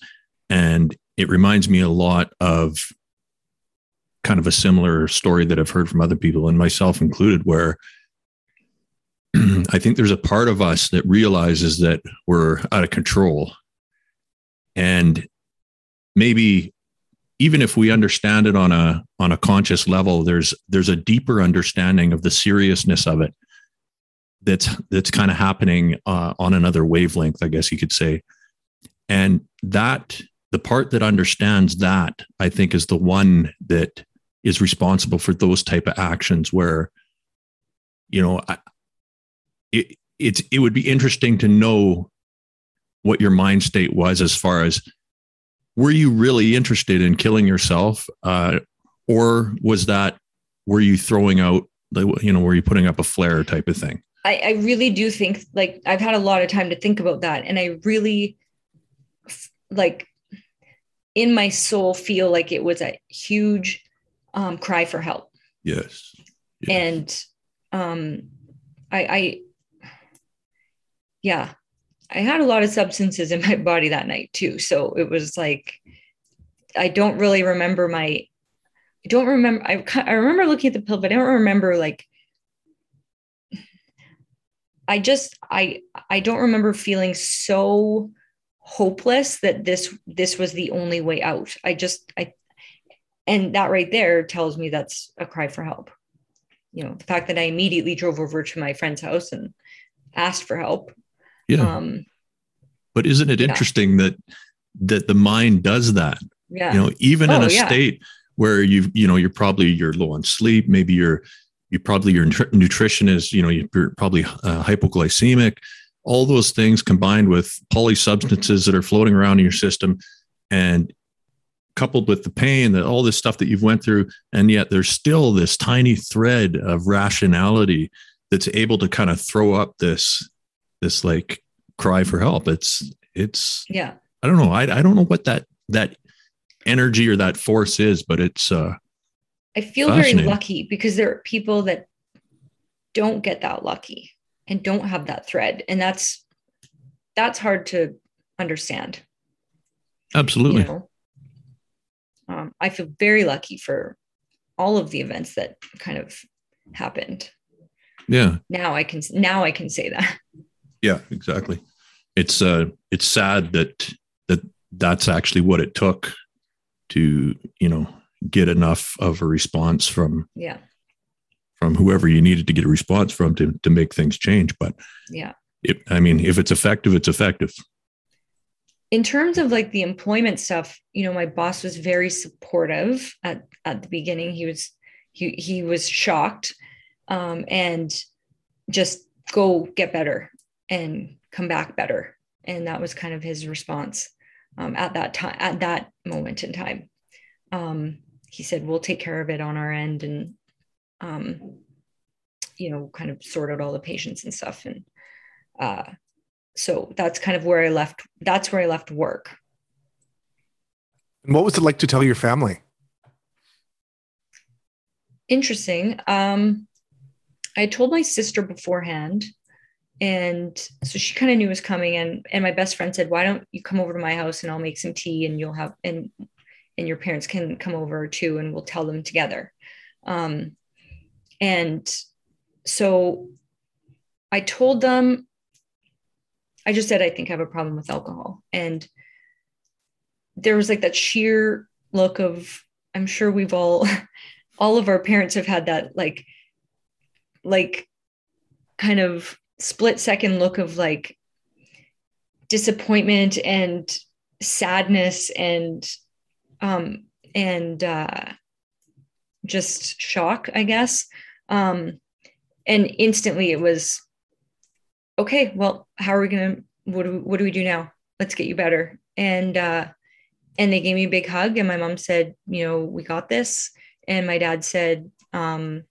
and it reminds me a lot of kind of a similar story that I've heard from other people, and myself included, where I think there's a part of us that realizes that we're out of control, and maybe even if we understand it on a on a conscious level there's there's a deeper understanding of the seriousness of it that's that's kind of happening uh, on another wavelength, I guess you could say. And that the part that understands that, I think, is the one that is responsible for those type of actions. Where, you know, I, it it's it would be interesting to know what your mind state was as far as were you really interested in killing yourself, uh, or was that were you throwing out, you know, were you putting up a flare type of thing? I, I really do think like I've had a lot of time to think about that, and I really like in my soul feel like it was a huge um, cry for help. Yes. yes. And um, I, I, yeah, I had a lot of substances in my body that night too. So it was like, I don't really remember my, I don't remember, I, I remember looking at the pill, but I don't remember like, I just, I, I don't remember feeling so hopeless that this, this was the only way out. I just, I, and that right there tells me that's a cry for help. You know, the fact that I immediately drove over to my friend's house and asked for help yeah. Um, but isn't it yeah. interesting that that the mind does that? Yeah. You know, even oh, in a yeah. state where you you know you're probably you're low on sleep, maybe you're you probably your nutrition is you know you're probably uh, hypoglycemic. All those things combined with polysubstances that are floating around in your system, and coupled with the pain that all this stuff that you've went through and yet there's still this tiny thread of rationality that's able to kind of throw up this this like cry for help. It's it's yeah. I don't know. I I don't know what that that energy or that force is, but it's uh I feel very lucky because there are people that don't get that lucky and don't have that thread. And that's that's hard to understand. Absolutely. You know? um, I feel very lucky for all of the events that kind of happened. Yeah. Now I can now I can say that. Yeah, exactly. It's uh it's sad that that that's actually what it took to, you know, get enough of a response from yeah from whoever you needed to get a response from to to make things change. But yeah, it, I mean, if it's effective, it's effective. In terms of like the employment stuff, you know, my boss was very supportive at at the beginning. He was he he was shocked um, and just go get better and come back better. And that was kind of his response um, at that time, at that moment in time. Um, he said, "We'll take care of it on our end," and um, you know, kind of sort out all the patients and stuff. And uh, so that's kind of where I left. That's where I left work. And what was it like to tell your family? Interesting. Um, I told my sister beforehand, and so she kind of knew it was coming and and my best friend said why don't you come over to my house and i'll make some tea and you'll have and and your parents can come over too and we'll tell them together um, and so i told them i just said i think i have a problem with alcohol. And there was like that sheer look of i'm sure we've all all of our parents have had that like like kind of split second look of like disappointment and sadness and um and uh just shock i guess um and instantly it was okay well how are we gonna what do we, what do we do now let's get you better and uh and they gave me a big hug and my mom said you know we got this and my dad said um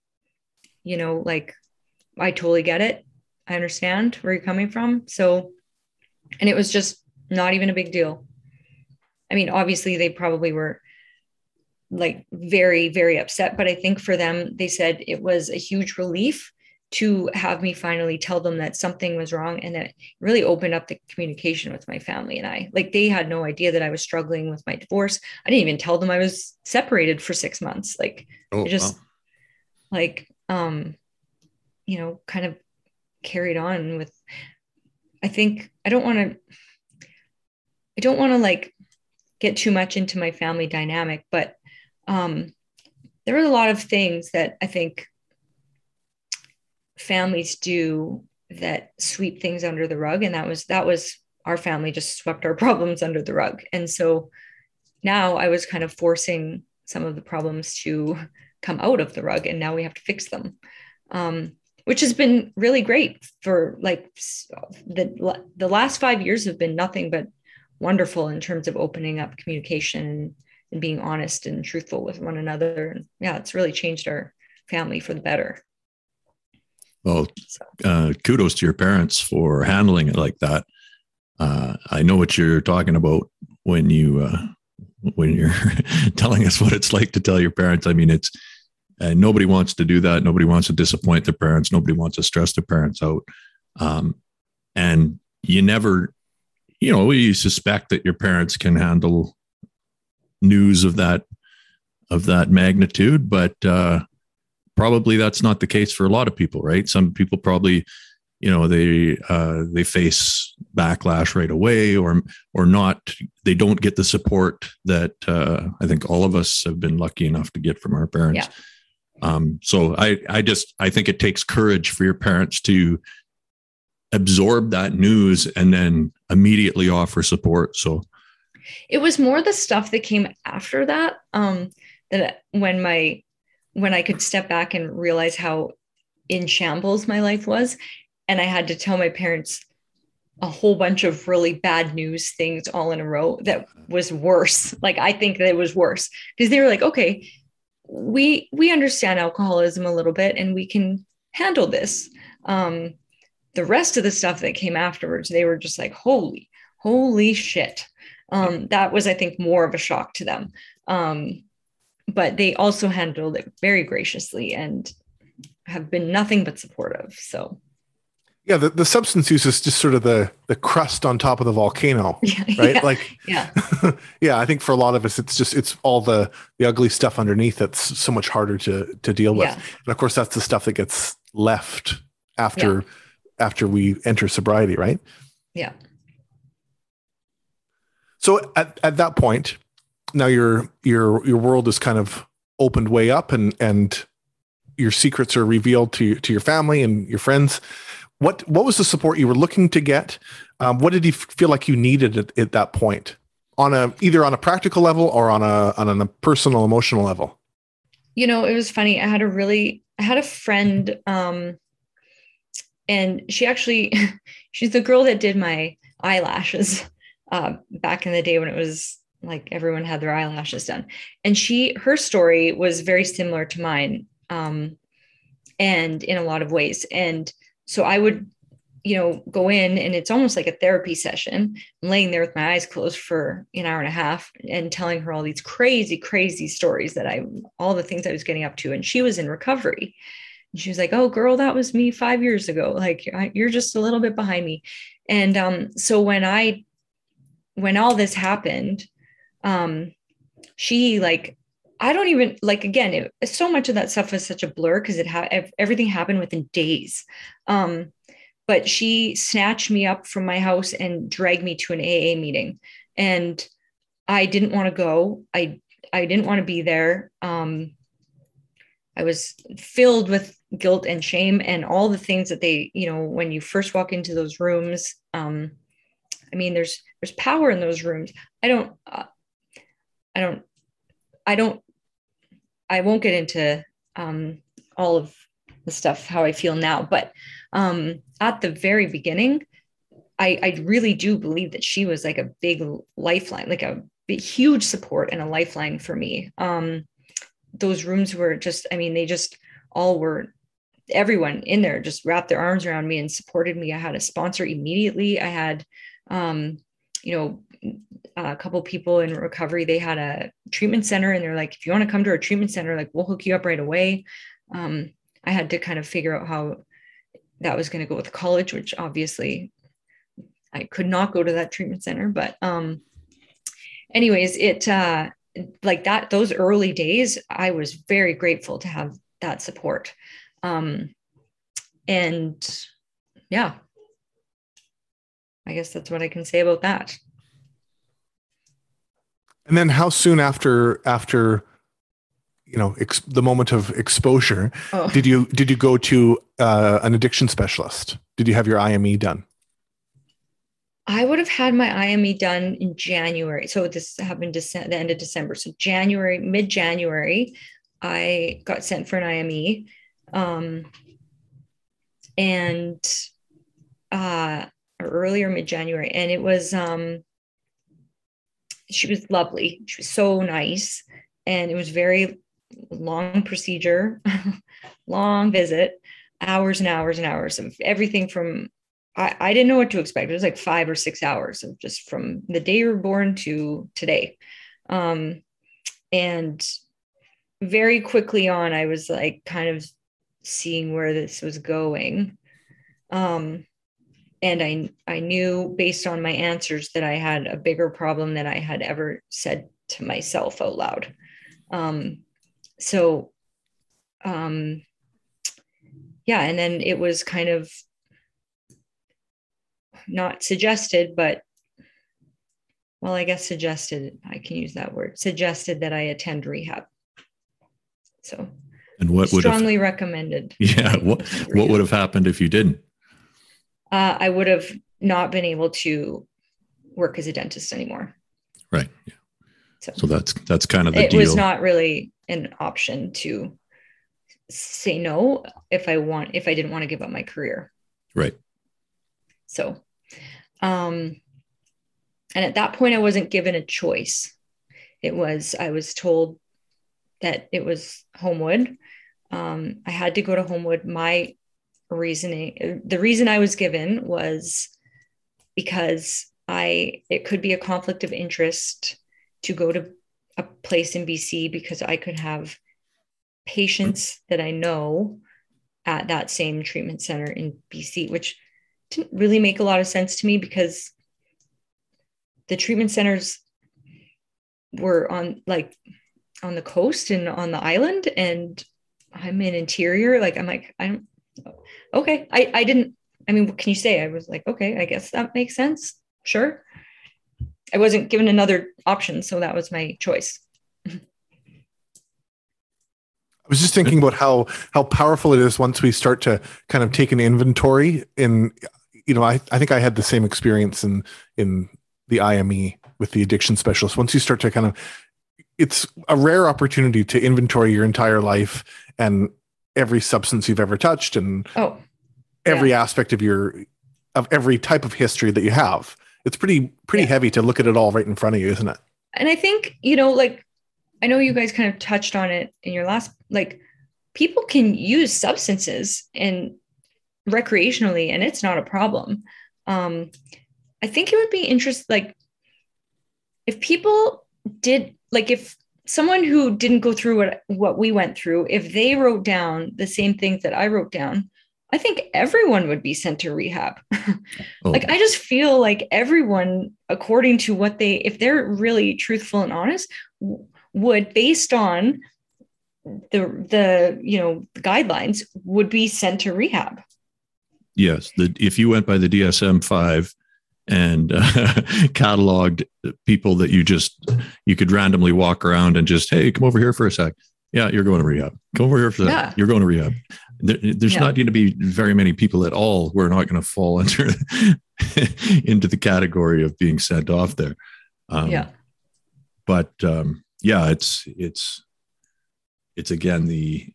you know like i totally get it I understand where you're coming from. So, and it was just not even a big deal. I mean, obviously, they probably were like very, very upset, but I think for them, they said it was a huge relief to have me finally tell them that something was wrong and that really opened up the communication with my family and I. Like they had no idea that I was struggling with my divorce. I didn't even tell them I was separated for 6 months. Like oh, just wow. like um you know, kind of carried on with i think i don't want to i don't want to like get too much into my family dynamic but um there are a lot of things that i think families do that sweep things under the rug and that was that was our family just swept our problems under the rug. And so now i was kind of forcing some of the problems to come out of the rug and now we have to fix them. Um, which has been really great for like the the last five years have been nothing but wonderful in terms of opening up communication and, being honest and truthful with one another. And yeah, it's really changed our family for the better. Well, uh, kudos to your parents for handling it like that. Uh, I know what you're talking about when you uh, when you're telling us what it's like to tell your parents. I mean, it's uh, nobody wants to do that. Nobody wants to disappoint their parents. Nobody wants to stress their parents out. Um, and you never, you know, you suspect that your parents can handle news of that of that magnitude, but uh, probably that's not the case for a lot of people, right? Some people probably, you know, they uh, they face backlash right away, or or not. They don't get the support that uh, I think all of us have been lucky enough to get from our parents. Yeah. Um, so I I just I think it takes courage for your parents to absorb that news and then immediately offer support. So it was more the stuff that came after that. Um, that when my when I could step back and realize how in shambles my life was. And I had to tell my parents a whole bunch of really bad news things all in a row that was worse. Like I think that it was worse because they were like, okay, we we understand alcoholism a little bit and we can handle this. Um, the rest of the stuff that came afterwards, they were just like, holy, holy shit. Um, that was, I think, more of a shock to them. Um, but they also handled it very graciously and have been nothing but supportive. So yeah, the, the substance use is just sort of the the crust on top of the volcano, yeah, right? Yeah, like, yeah, yeah. I think for a lot of us, it's just it's all the the ugly stuff underneath that's so much harder to to deal with. Yeah. And of course, that's the stuff that gets left after after we enter sobriety, right? Yeah. So at at that point, now your your your world is kind of opened way up and and your secrets are revealed to to your family and your friends. What what was the support you were looking to get? Um, what did you feel like you needed at, at, that point? On a either on a practical level or on a on a personal emotional level? You know it was funny. I had a really i had a friend um and she actually she's the girl that did my eyelashes uh, back in the day when it was like everyone had their eyelashes done. And she her story was very similar to mine um, and in a lot of ways. And so i would you know go in and it's almost like a therapy session I'm laying there with my eyes closed for an hour and a half and telling her all these crazy crazy stories that i all the things i was getting up to. And she was in recovery. And she was like oh girl that was me five years ago. Like you're just a little bit behind me. And um, so when i when all this happened um she like I don't even like again it, so much of that stuff was such a blur because it had everything happened within days. Um, but she snatched me up from my house and dragged me to an AA meeting, and I didn't want to go. I I didn't want to be there. Um, I was filled with guilt and shame and all the things that they you know when you first walk into those rooms. Um, I mean, there's there's power in those rooms. I don't. Uh, I don't, I don't, I won't get into um, all of the stuff how I feel now, but um, at the very beginning, I, I really do believe that she was like a big lifeline, like a big, huge support and a lifeline for me. Um, those rooms were just, I mean, they just all were everyone in there just wrapped their arms around me and supported me. I had a sponsor immediately. I had, um, you know, a couple people in recovery they had a treatment center and they're like if you want to come to our treatment center like we'll hook you up right away. Um, i had to kind of figure out how that was going to go with college which obviously i could not go to that treatment center but um anyways it uh like that those early days i was very grateful to have that support. Um and yeah i guess that's what i can say about that and then how soon after after you know ex- the moment of exposure oh. did you did you go to uh, an addiction specialist? Did you have your IME done? I would have had my IME done in January. So this happened Dece- the end of December. So January, mid January, I got sent for an IME. Um, and uh, earlier mid January. And it was um, she was lovely. She was so nice. And it was very long procedure, long visit, hours and hours and hours of everything from I, I didn't know what to expect. It was like five or six hours of just from the day you were born to today. Um, and very quickly on, I was like kind of seeing where this was going. Um, and I I knew based on my answers that I had a bigger problem than I had ever said to myself out loud. Um, so, um, yeah, and then it was kind of not suggested, but well, I guess suggested. I can use that word. Suggested that I attend rehab. So, and what would strongly have, recommended? Yeah, what what would have happened if you didn't? Uh, I would have not been able to work as a dentist anymore. Right. Yeah. So, so that's that's kind of the deal. it deal. was not really an option to say no if I want if I didn't want to give up my career. Right. So, um, and at that point, I wasn't given a choice. It was I was told that it was Homewood. Um, I had to go to Homewood. My reasoning the reason i was given was because i it could be a conflict of interest to go to a place in bc because i could have patients that i know at that same treatment center in bc which didn't really make a lot of sense to me because the treatment centers were on like on the coast and on the island and i'm in interior like i'm like i don't okay. I, I didn't, I mean, what can you say? I was like, okay, I guess that makes sense. Sure. I wasn't given another option. So that was my choice. I was just thinking about how how powerful it is once we start to kind of take an inventory in you know I, I think I had the same experience in in the IME with the addiction specialist once you start to kind of it's a rare opportunity to inventory your entire life and every substance you've ever touched and oh, every yeah. aspect of your of every type of history that you have. It's pretty pretty yeah. heavy to look at it all right in front of you, isn't it? And I think, you know, like I know you guys kind of touched on it in your last like people can use substances and recreationally and it's not a problem. Um I think it would be interesting like if people did like if someone who didn't go through what what we went through if they wrote down the same things that i wrote down i think everyone would be sent to rehab oh. like i just feel like everyone according to what they if they're really truthful and honest would based on the the you know guidelines would be sent to rehab yes the, if you went by the dsm-5 and uh, cataloged people that you just you could randomly walk around and just hey come over here for a sec. Yeah you're going to rehab. Come over here for that yeah. you're going to rehab. There, there's yeah. not going to be very many people at all who are not going to fall into into the category of being sent off there. Um, yeah. but um, yeah it's it's it's again the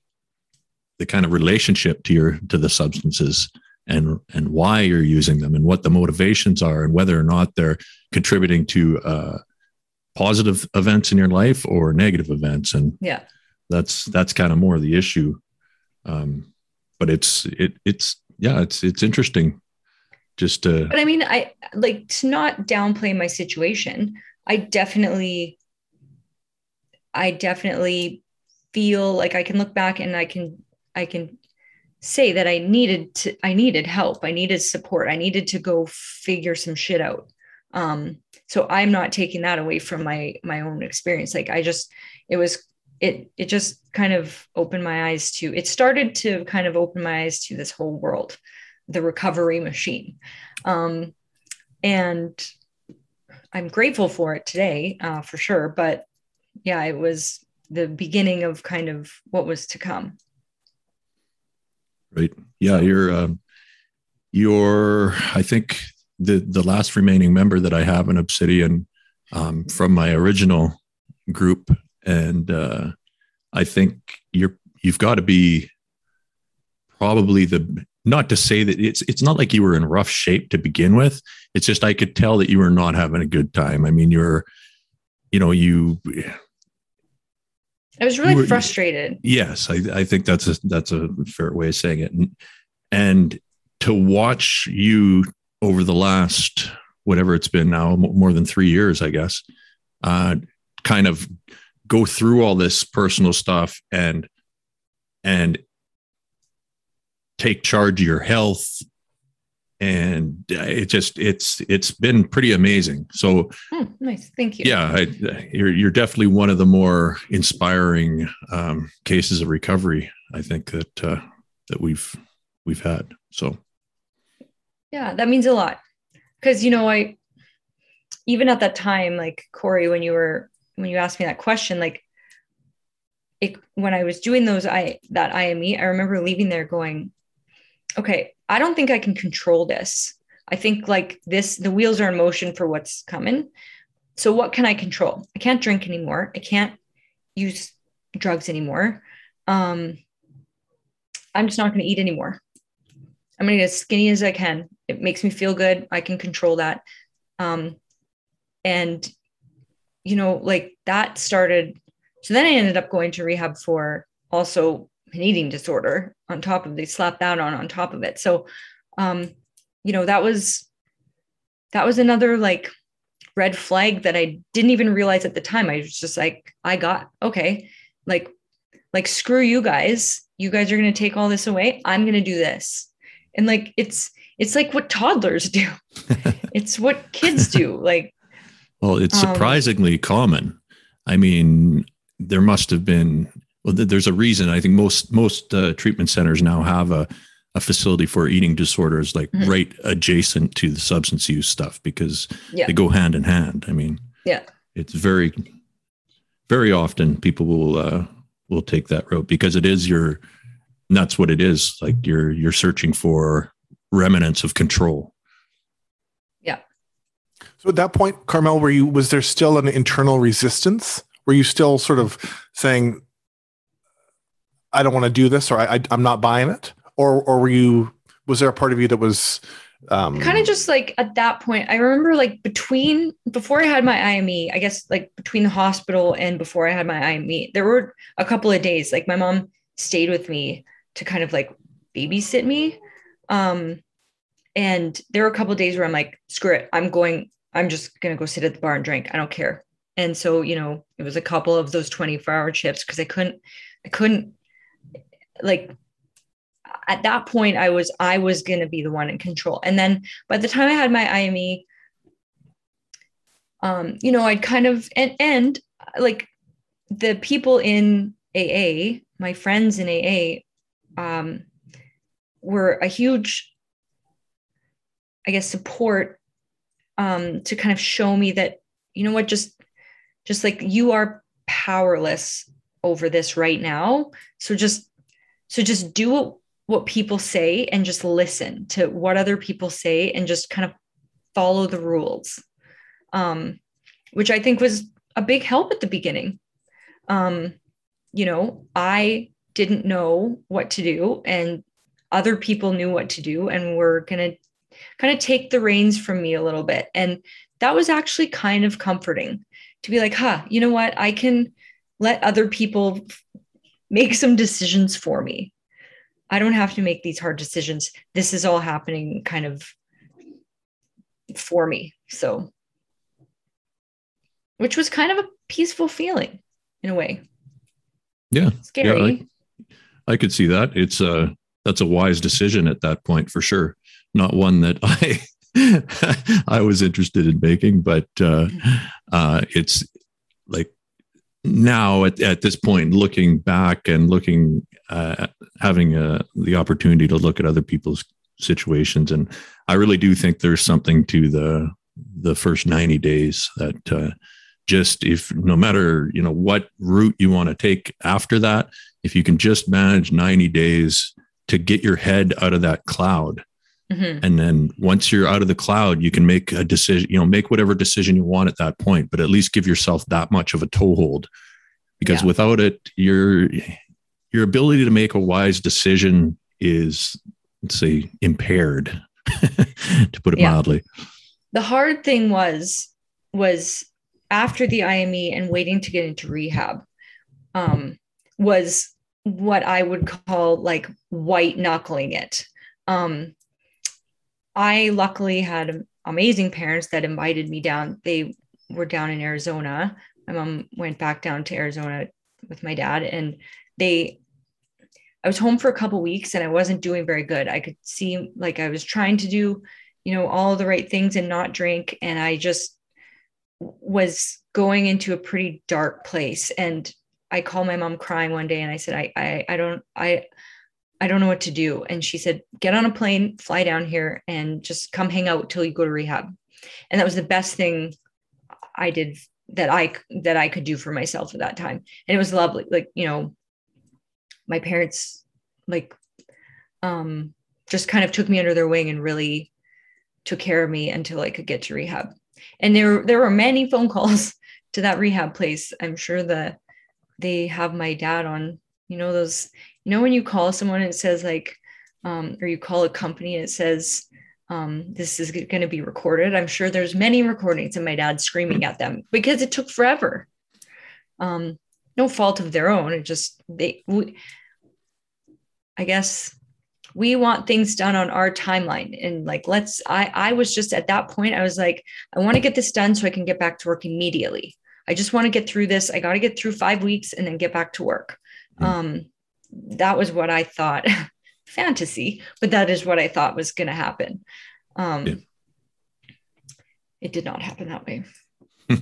the kind of relationship to your to the substances and and why you're using them and what the motivations are and whether or not they're contributing to uh, positive events in your life or negative events. And yeah. that's that's kind of more the issue. Um, but it's it it's yeah it's it's interesting just to but i mean i like to not downplay my situation i definitely i definitely feel like i can look back and i can i can say that I needed to, I needed help. I needed support. I needed to go figure some shit out. Um, so I'm not taking that away from my my own experience. Like I just, it was, it it just kind of opened my eyes to. It started to kind of open my eyes to this whole world, the recovery machine, um, and I'm grateful for it today, uh, for sure. But yeah, it was the beginning of kind of what was to come right? Yeah, you're um, you're I think the the last remaining member that I have in Obsidian um, from my original group, and uh, I think you're you've got to be probably the not to say that it's it's not like you were in rough shape to begin with. It's just I could tell that you were not having a good time. I mean, you're you know, you I was really were- frustrated. Yes, I, I think that's a that's a fair way of saying it. And, and to watch you over the last whatever it's been now, more than three years, I guess, uh, kind of go through all this personal stuff and and take charge of your health and it just it's it's been pretty amazing so Hmm, nice. Thank you. yeah I, you're you're definitely one of the more inspiring um, cases of recovery i think that uh, that we've we've had so Yeah, that means a lot. Because you know, I even at that time, like Corey, when you were when you asked me that question, like it when I was doing those I that IME, I remember leaving there going, okay, I don't think I can control this. I think like this, the wheels are in motion for what's coming. So what can I control? I can't drink anymore. I can't use drugs anymore. Um, I'm just not going to eat anymore. I'm going to get as skinny as I can. It makes me feel good. I can control that. Um, and, you know, like that started. So then I ended up going to rehab for also an eating disorder on top of they slapped that on on top of it. So, um, you know, that was, that was another like red flag that I didn't even realize at the time. I was just like, I got, okay, like, like, screw you guys. You guys are going to take all this away. I'm going to do this and like it's it's like what toddlers do it's what kids do like well it's Um, surprisingly common i mean there must have been well there's a reason i think most most uh, treatment centers now have a, a facility for eating disorders like Mhm. right adjacent to the substance use stuff because Yeah. they go hand in hand i mean Yeah. it's very very often people will uh will take that route because it is your and that's what it is like you're you're searching for remnants of control Yeah. So at that point, Carmel, were you was there still an internal resistance? Were you still sort of saying, "I don't want to do this," or I, "I'm not buying it," or or were you? Was there a part of you that was um, kind of just like at that point i remember like between before i had my ime i guess like between the hospital and before i had my ime there were a couple of days like my mom stayed with me to kind of like babysit me um and there were a couple of days where i'm like screw it i'm going i'm just to go sit at the bar and drink i don't care and so you know it was a couple of those 24 hour shifts because i couldn't i couldn't like at that point i was i was going to be the one in control. And then by the time i had my ime um you know i'd kind of and and like the people in aa my friends in aa um were a huge i guess support um to kind of show me that you know what just just like you are powerless over this right now. So just so just do what what people say and just listen to what other people say and just kind of follow the rules um, which i think was a big help at the beginning. Um, you know i didn't know what to do and other people knew what to do and were going to kind of take the reins from me a little bit. And that was actually kind of comforting to be like huh you know what? I can let other people make some decisions for me I don't have to make these hard decisions. This is all happening kind of for me. So, which was kind of a peaceful feeling in a way. Yeah. Scary. I could see that. It's a that's a wise decision at that point for sure. Not one that I I was interested in making, but uh, uh, it's like now at, at this point, looking back and looking uh, having uh, the opportunity to look at other people's situations, and I really do think there's something to the the first 90 days that uh, just if no matter you know what route you want to take after that if you can just manage 90 days to get your head out of that cloud Mhm. and then once you're out of the cloud you can make a decision you know make whatever decision you want at that point but at least give yourself that much of a toehold because Yeah. without it your your ability to make a wise decision is let's say impaired to put it Yeah. mildly The hard thing was was after the IME and waiting to get into rehab um, was what I would call like white knuckling it. Um, I luckily had amazing parents that invited me down. They were down in Arizona. My mom went back down to Arizona with my dad, and they. I was home for a couple weeks and I wasn't doing very good. I could see like I was trying to do, you know, all the right things and not drink, and I just was going into a pretty dark place. And I called my mom crying one day, and I said, I, I, I don't, I, I don't know what to do. And she said, get on a plane, fly down here, and just come hang out till you go to rehab. And that was the best thing I did that I that I could do for myself at that time. And it was lovely. Like, you know, my parents like um just kind of took me under their wing and really took care of me until I could get to rehab. And there there were many phone calls to that rehab place. I'm sure that they have my dad on, you know, those you know when you call someone and it says like um, or you call a company and it says um, this is going to be recorded i'm sure there's many recordings of my dad screaming at them because it took forever. Um, no fault of their own it just they we, i guess we want things done on our timeline and like let's i i was just at that point i was like i want to get this done so i can get back to work immediately. I just want to get through this i got to get through five weeks and then get back to work. Mm-hmm. um that was what I thought fantasy, but that is what I thought was going to happen. Um, yeah. It did not happen that way.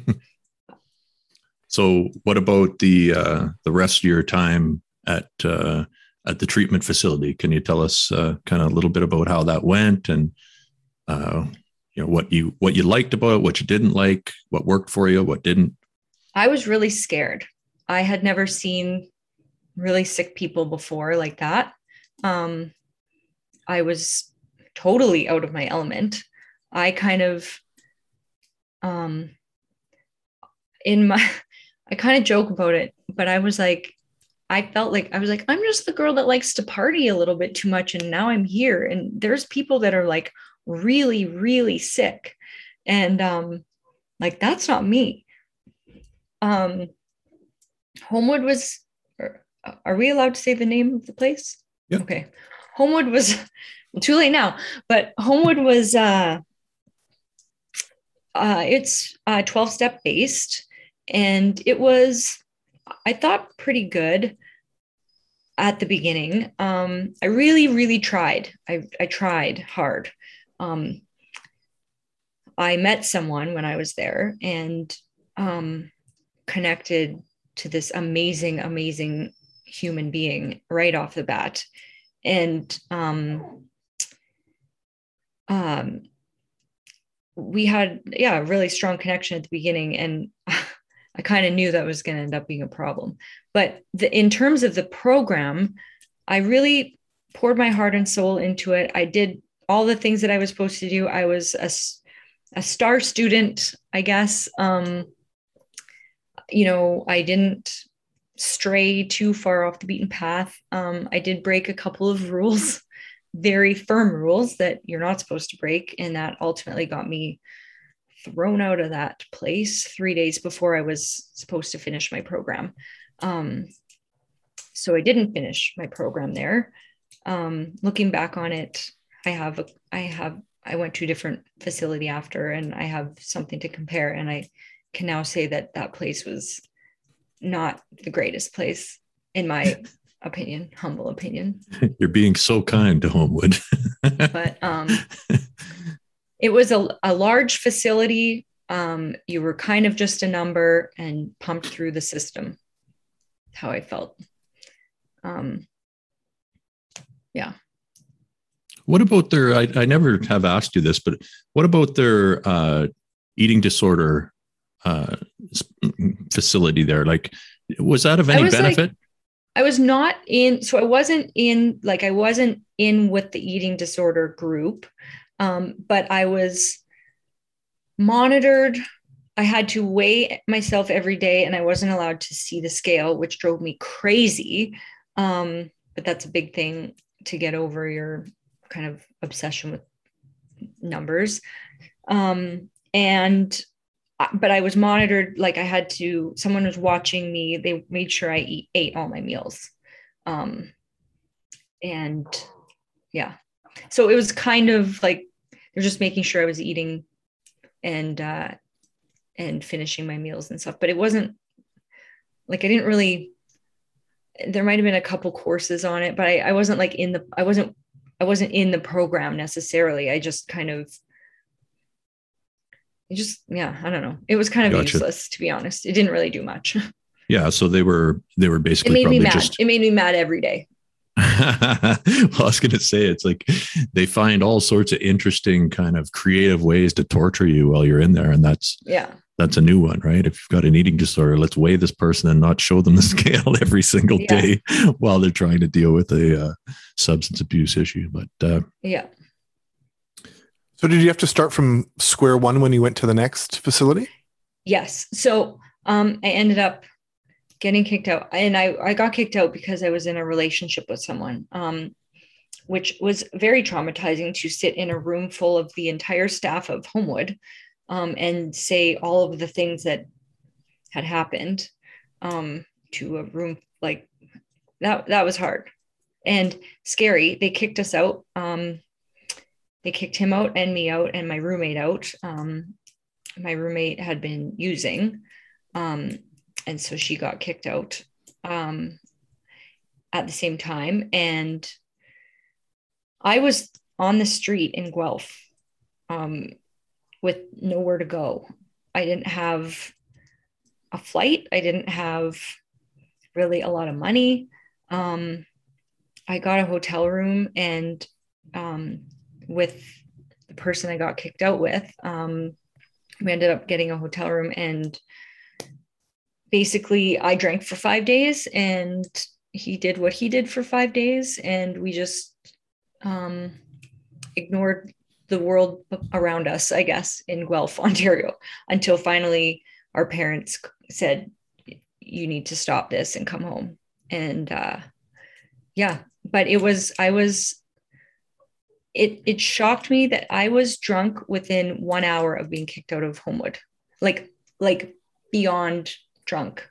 so, what about the uh, the rest of your time at uh, at the treatment facility? Can you tell us uh, kind of a little bit about how that went and uh, you know what you what you liked about it, what you didn't like, what worked for you, what didn't? I was really scared. I had never seen really sick people before like that. Um, I was totally out of my element. I kind of, um, in my, I kind of joke about it, but I was like, I felt like I was like, I'm just the girl that likes to party a little bit too much. And now I'm here. And there's people that are like really, really sick. And um, like, that's not me. Um, Homewood was are we allowed to say the name of the place? Yeah. Okay. Homewood was too late now, but Homewood was uh uh it's uh 12 step based and it was I thought pretty good at the beginning. Um I really really tried. I I tried hard. Um I met someone when I was there and um connected to this amazing amazing human being right off the bat. And um, um, we had, yeah, a really strong connection at the beginning. And I kind of knew that was going to end up being a problem. But the, in terms of the program, I really poured my heart and soul into it. I did all the things that I was supposed to do. I was a, a star student, I guess. Um, you know, I didn't stray too far off the beaten path. Um, I did break a couple of rules, very firm rules that you're not supposed to break. And that ultimately got me thrown out of that place three days before I was supposed to finish my program. Um, so I didn't finish my program there. Um, looking back on it, I have a, I have I went to a different facility after, and I have something to compare. And I can now say that that place was not the greatest place, in my opinion, humble opinion. You're being so kind to Homewood. but um, it was a, a large facility. Um, you were kind of just a number and pumped through the system. How I felt. Um, yeah. What about their? I, I never have asked you this, but what about their uh, eating disorder uh, facility there? Like, was that of any benefit? Like, I was not in, so I wasn't in, like, I wasn't in with the eating disorder group, um, but I was monitored. I had to weigh myself every day and I wasn't allowed to see the scale, which drove me crazy. Um, but that's a big thing to get over your kind of obsession with numbers. Um, and but I was monitored. Like I had to, someone was watching me. They made sure I eat, ate all my meals. Um, and yeah, so it was kind of like they're just making sure I was eating and, uh, and finishing my meals and stuff. But it wasn't like I didn't really, there might have been a couple courses on it, but I, I wasn't like in the, I wasn't, I wasn't in the program necessarily. I just kind of, it just yeah i don't know it was kind of gotcha. useless to be honest it didn't really do much yeah so they were they were basically it made me mad just... it made me mad every day well, I was going to say it's like they find all sorts of interesting kind of creative ways to torture you while you're in there, and that's yeah, that's a new one, right? If you've got an eating disorder, let's weigh this person and not show them the scale every single yeah. day while they're trying to deal with a uh, substance abuse issue. But uh, yeah, so did you have to start from square one when you went to the next facility? Yes. So um, I ended up getting kicked out, and I I got kicked out because I was in a relationship with someone, um, which was very traumatizing to sit in a room full of the entire staff of Homewood um, and say all of the things that had happened um, to a room like that. That was hard and scary. They kicked us out. Um, they kicked him out and me out and my roommate out. Um, my roommate had been using, um, and so she got kicked out um, at the same time. And I was on the street in Guelph um, with nowhere to go. I didn't have a flight. I didn't have really a lot of money. Um, I got a hotel room and um, with the person I got kicked out with. Um, we ended up getting a hotel room and basically I drank for five days and he did what he did for five days and we just um, ignored the world around us, I guess, in Guelph, Ontario, until finally our parents said, you need to stop this and come home. And uh, yeah, but it was, I was it it shocked me that I was drunk within one hour of being kicked out of Homewood, like like beyond drunk.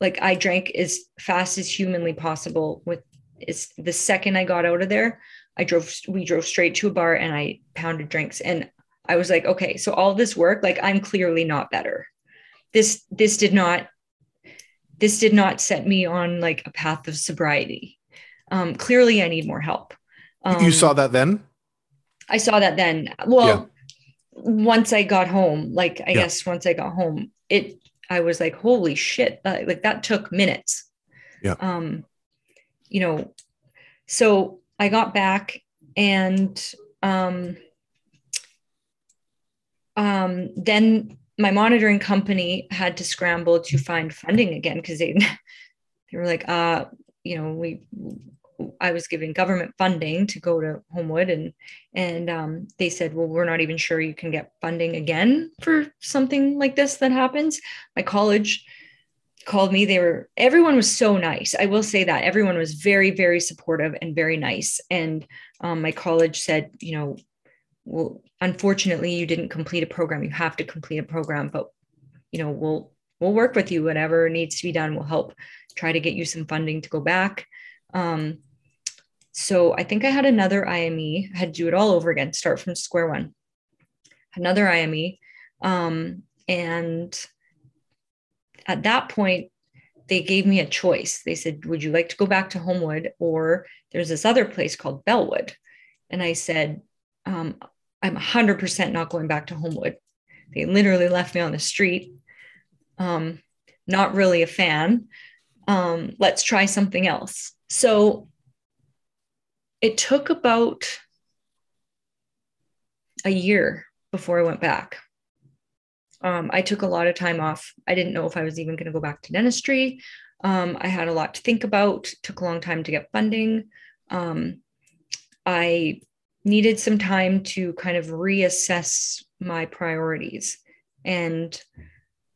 Like I drank as fast as humanly possible. With is the second I got out of there, I drove. We drove straight to a bar and I pounded drinks. And I was like, okay, so all this work, like I'm clearly not better. This this did not this did not set me on like a path of sobriety. Um, clearly, I need more help. Um, you saw that then? I saw that then. Well, yeah. once I got home, like I yeah. guess once I got home, it I was like, holy shit! Uh, like that took minutes. Yeah. Um, you know, so I got back and um, um, then my monitoring company had to scramble to find funding again because they they were like, uh, you know, we I was given government funding to go to Homewood, and and um, they said, well, we're not even sure you can get funding again for something like this that happens. My college called me. They were everyone was so nice. I will say that everyone was very very supportive and very nice. And um, my college said, you know, well, unfortunately, you didn't complete a program. You have to complete a program, but you know, we'll we'll work with you. Whatever needs to be done, we'll help try to get you some funding to go back. Um, so I think I had another IME, I had to do it all over again, start from square one. Another IME. Um, and at that point, they gave me a choice. They said, Would you like to go back to Homewood? Or there's this other place called Bellwood. And I said, um, I'm 100% not going back to Homewood. They literally left me on the street. Um, not really a fan. Um, let's try something else. So it took about a year before I went back. Um, I took a lot of time off. I didn't know if I was even going to go back to dentistry. Um, I had a lot to think about. took a long time to get funding. Um, I needed some time to kind of reassess my priorities and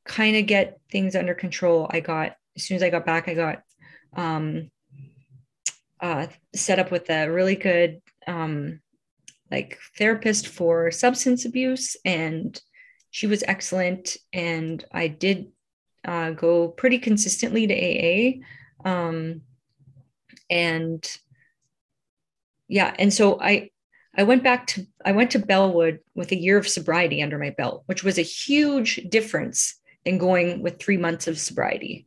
kind of get things under control. I got as soon as I got back, I got um, uh, set up with a really good um, like therapist for substance abuse and she was excellent, and I did uh, go pretty consistently to AA. Um, and yeah, and so I I went back to I went to Bellwood with a year of sobriety under my belt, which was a huge difference than going with three months of sobriety.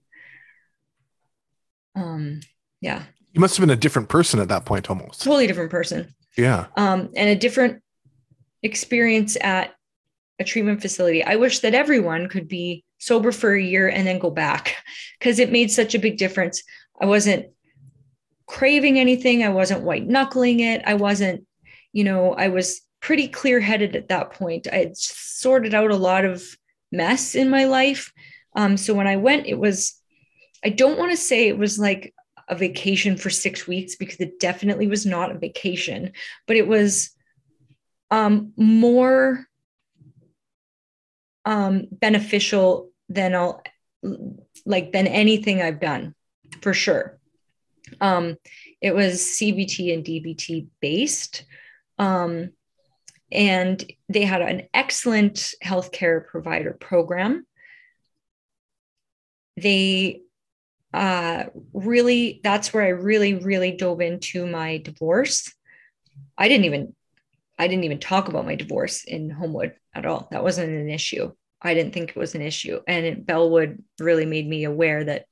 Um, yeah. You must have been a different person at that point, almost. Totally different person. Yeah. Um, and a different experience at a treatment facility. I wish that everyone could be sober for a year and then go back because it made such a big difference. I wasn't craving anything. I wasn't white knuckling it. I wasn't, you know, I was pretty clear headed at that point. I had sorted out a lot of mess in my life. Um, so when I went, it was, I don't want to say it was like a vacation for six weeks because it definitely was not a vacation, but it was um, more um, beneficial than I'll like than anything I've done for sure. Um, it was CBT and DBT based. Um, and they had an excellent healthcare provider program. They uh, really, that's where I really, really dove into my divorce. I didn't even, I didn't even talk about my divorce in Homewood at all. That wasn't an issue. I didn't think it was an issue. And it, Bellwood really made me aware that,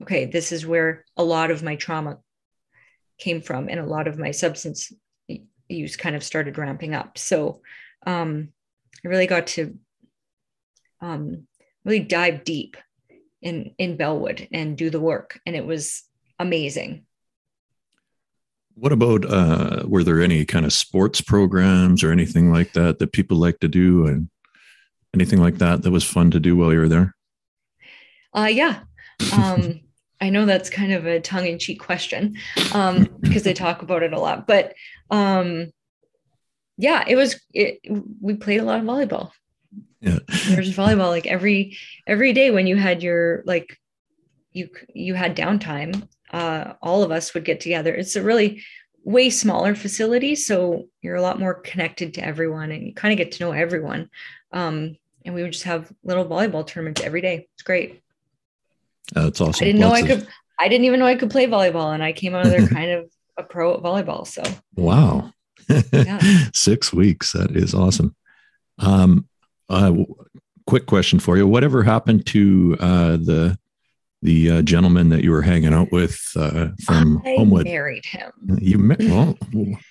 okay, this is where a lot of my trauma came from and a lot of my substance use kind of started ramping up. So um, I really got to um, really dive deep in in Bellwood and do the work, and it was amazing. What about uh, were there any kind of sports programs or anything like that that people like to do, and anything like that that was fun to do while you were there? Uh, yeah. Um, I know that's kind of a tongue in cheek question um, because they talk about it a lot, but um, yeah, it was, it, we played a lot of volleyball. Yeah. There's volleyball like every, every day when you had your, like, you, you had downtime, uh, all of us would get together. It's a really way smaller facility. So you're a lot more connected to everyone and you kind of get to know everyone. Um, and we would just have little volleyball tournaments every day. It's great. That's awesome. I didn't Lots know I of... could. I didn't even know I could play volleyball, and I came out of there kind of a pro at volleyball. So wow, yeah. six weeks. That is awesome. Um, uh, quick question for you: Whatever happened to uh, the the uh, gentleman that you were hanging out with uh, from I Homewood? Married him. You met? Well,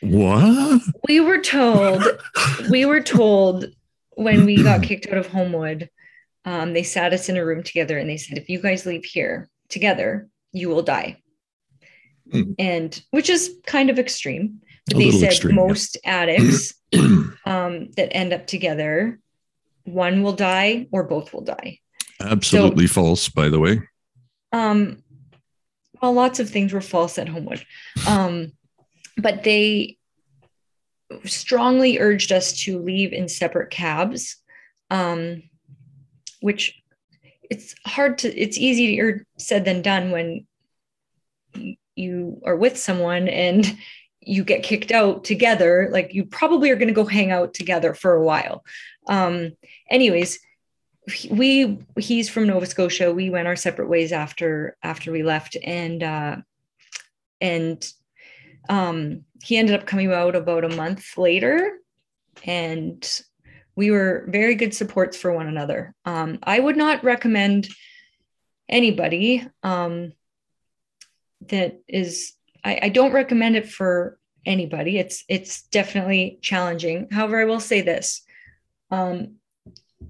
what? We were told. we were told when we got kicked out of Homewood um, they sat us in a room together and they said, if you guys leave here together, you will die. Mm. And which is kind of extreme. But they said extreme, most yeah. addicts um, that end up together, one will die or both will die. Absolutely so, false, by the way. Um, well, lots of things were false at Homewood. Um, but they strongly urged us to leave in separate cabs. Um, which it's hard to it's easier said than done when you are with someone and you get kicked out together like you probably are going to go hang out together for a while um anyways we he's from nova scotia we went our separate ways after after we left and uh and um he ended up coming out about a month later and we were very good supports for one another. Um, I would not recommend anybody um, that is. I, I don't recommend it for anybody. It's it's definitely challenging. However, I will say this: um,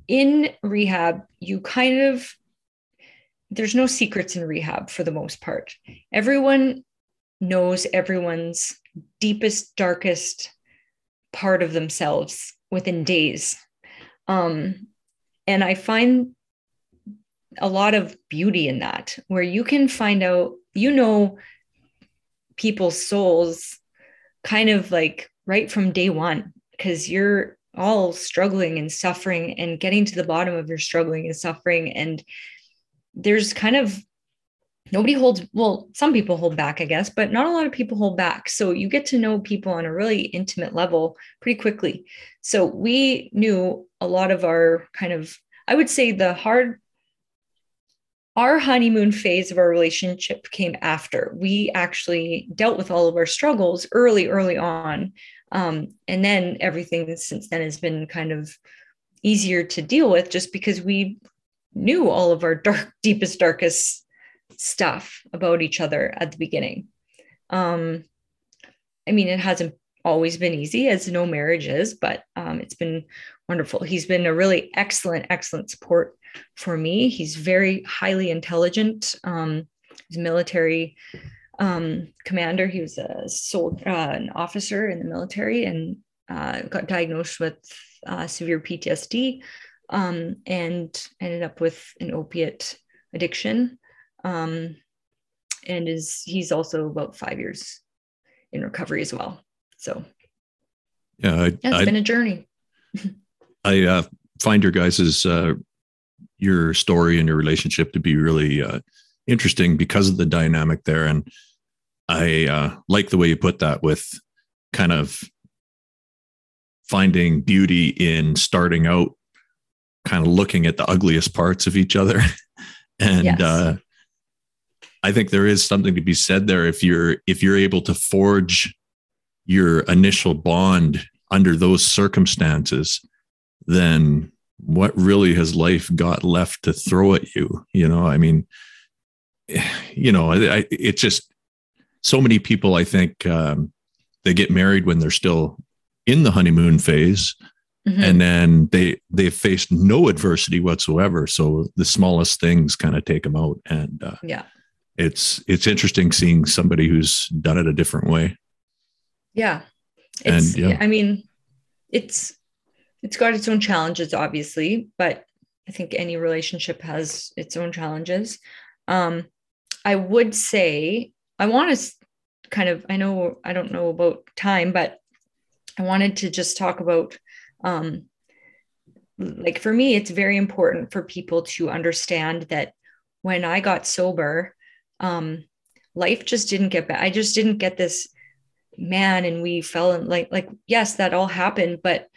in rehab, you kind of there's no secrets in rehab for the most part. Everyone knows everyone's deepest, darkest part of themselves within days. Um, and I find a lot of beauty in that, where you can find out, you know, people's souls kind of like right from day one, because you're all struggling and suffering and getting to the bottom of your struggling and suffering. And there's kind of nobody holds well some people hold back i guess but not a lot of people hold back. So you get to know people on a really intimate level pretty quickly. So we knew a lot of our kind of i would say the hard our honeymoon phase of our relationship came after. We actually dealt with all of our struggles early early on um, and then everything since then has been kind of easier to deal with just because we knew all of our dark deepest darkest stuff about each other at the beginning um, i mean it hasn't always been easy as no marriage is but um, it's been wonderful he's been a really excellent excellent support for me. He's very highly intelligent. Um, he's military um, commander. He was a soldier, uh, an officer in the military, and uh, got diagnosed with uh, severe PTSD, um, and ended up with an opiate addiction. Um, and is he's also about five years in recovery as well. So, yeah, I, yeah it's I, been a journey. I uh, find your guys's uh, your story and your relationship to be really uh, interesting because of the dynamic there. And I uh, like the way you put that with kind of finding beauty in starting out, kind of looking at the ugliest parts of each other. and yes. uh, I think there is something to be said there if you're if you're able to forge your initial bond under those circumstances, then what really has life got left to throw at you? You know, I mean, you know, I, it's just so many people. I think um, they get married when they're still in the honeymoon phase, mm-hmm. and then they they faced no adversity whatsoever. So the smallest things kind of take them out, and uh, yeah, it's it's interesting seeing somebody who's done it a different way. Yeah, it's, and yeah, I mean, it's it's got its own challenges, obviously, but I think any relationship has its own challenges. Um, I would say I want to kind of, I know I don't know about time, but I wanted to just talk about um, like for me, it's very important for people to understand that when I got sober, um, life just didn't get back. I just didn't get this man and we fell in like like yes that all happened but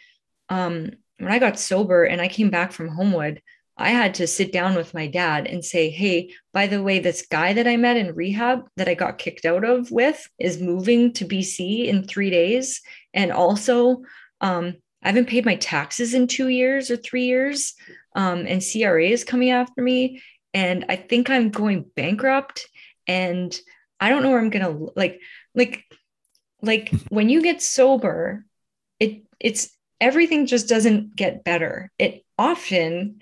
um, when I got sober and I came back from Homewood, I had to sit down with my dad and say, Hey, by the way, this guy that I met in rehab that I got kicked out of with is moving to BC in three days. And also, um, I haven't paid my taxes in two years or three years. Um, and CRA is coming after me. And I think I'm going bankrupt. And I don't know where I'm going to like, like, like when you get sober, it it's everything just doesn't get better. It often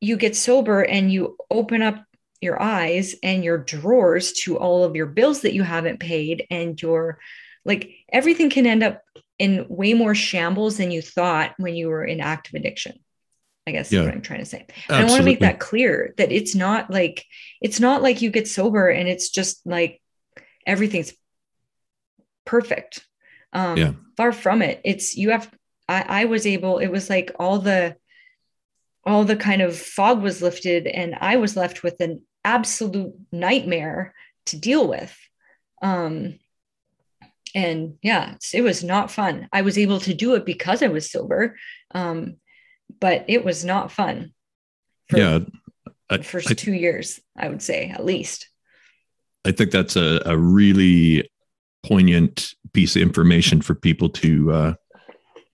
you get sober and you open up your eyes and your drawers to all of your bills that you haven't paid and your like everything can end up in way more shambles than you thought when you were in active addiction i guess yeah. what i'm trying to say and i want to make that clear that it's not like it's not like you get sober and it's just like everything's perfect um yeah. far from it it's you have I, I was able, it was like all the all the kind of fog was lifted and I was left with an absolute nightmare to deal with. Um, and yeah, it was not fun. I was able to do it because I was sober, um, but it was not fun. For yeah, I, the first I, two years, I would say at least. I think that's a, a really poignant piece of information for people to uh,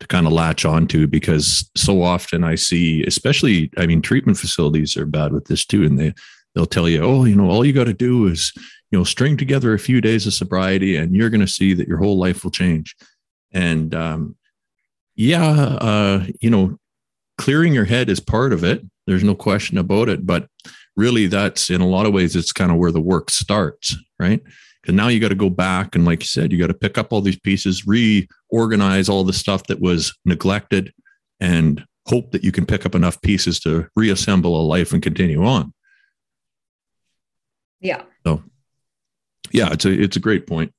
to kind of latch onto because so often I see, especially, I mean, treatment facilities are bad with this too. And they, they'll tell you, oh, you know, all you got to do is, you know, string together a few days of sobriety and you're going to see that your whole life will change. And um, yeah, uh, you know, clearing your head is part of it. There's no question about it. But really, that's in a lot of ways, it's kind of where the work starts, right? Because now you got to go back and, like you said, you got to pick up all these pieces, reorganize all the stuff that was neglected, and hope that you can pick up enough pieces to reassemble a life and continue on. Yeah. So, yeah, it's a it's a great point.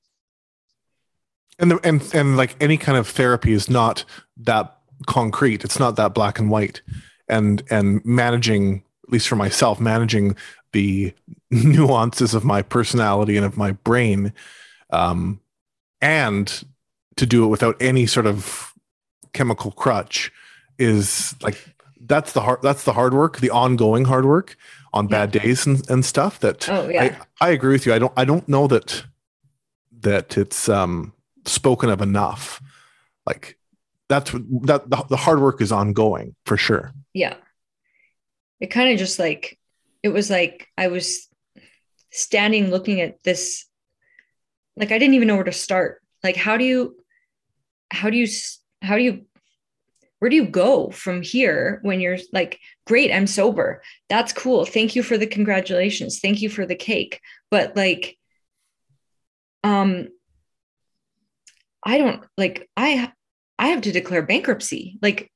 And the, and and like any kind of therapy is not that concrete. It's not that black and white. And and managing, at least for myself, managing the nuances of my personality and of my brain um, and to do it without any sort of chemical crutch is like that's the hard that's the hard work the ongoing hard work on bad days and, and stuff that oh yeah. I, I agree with you. I don't i don't know that that it's um spoken of enough. Like that's that the, the hard work is ongoing for sure. Yeah. It kind of just like it was like i was standing looking at this like i didn't even know where to start. Like how do you how do you how do you where do you go from here when you're like great i'm sober. That's cool. Thank you for the congratulations. Thank you for the cake. But like um i don't like i i have to declare bankruptcy. Like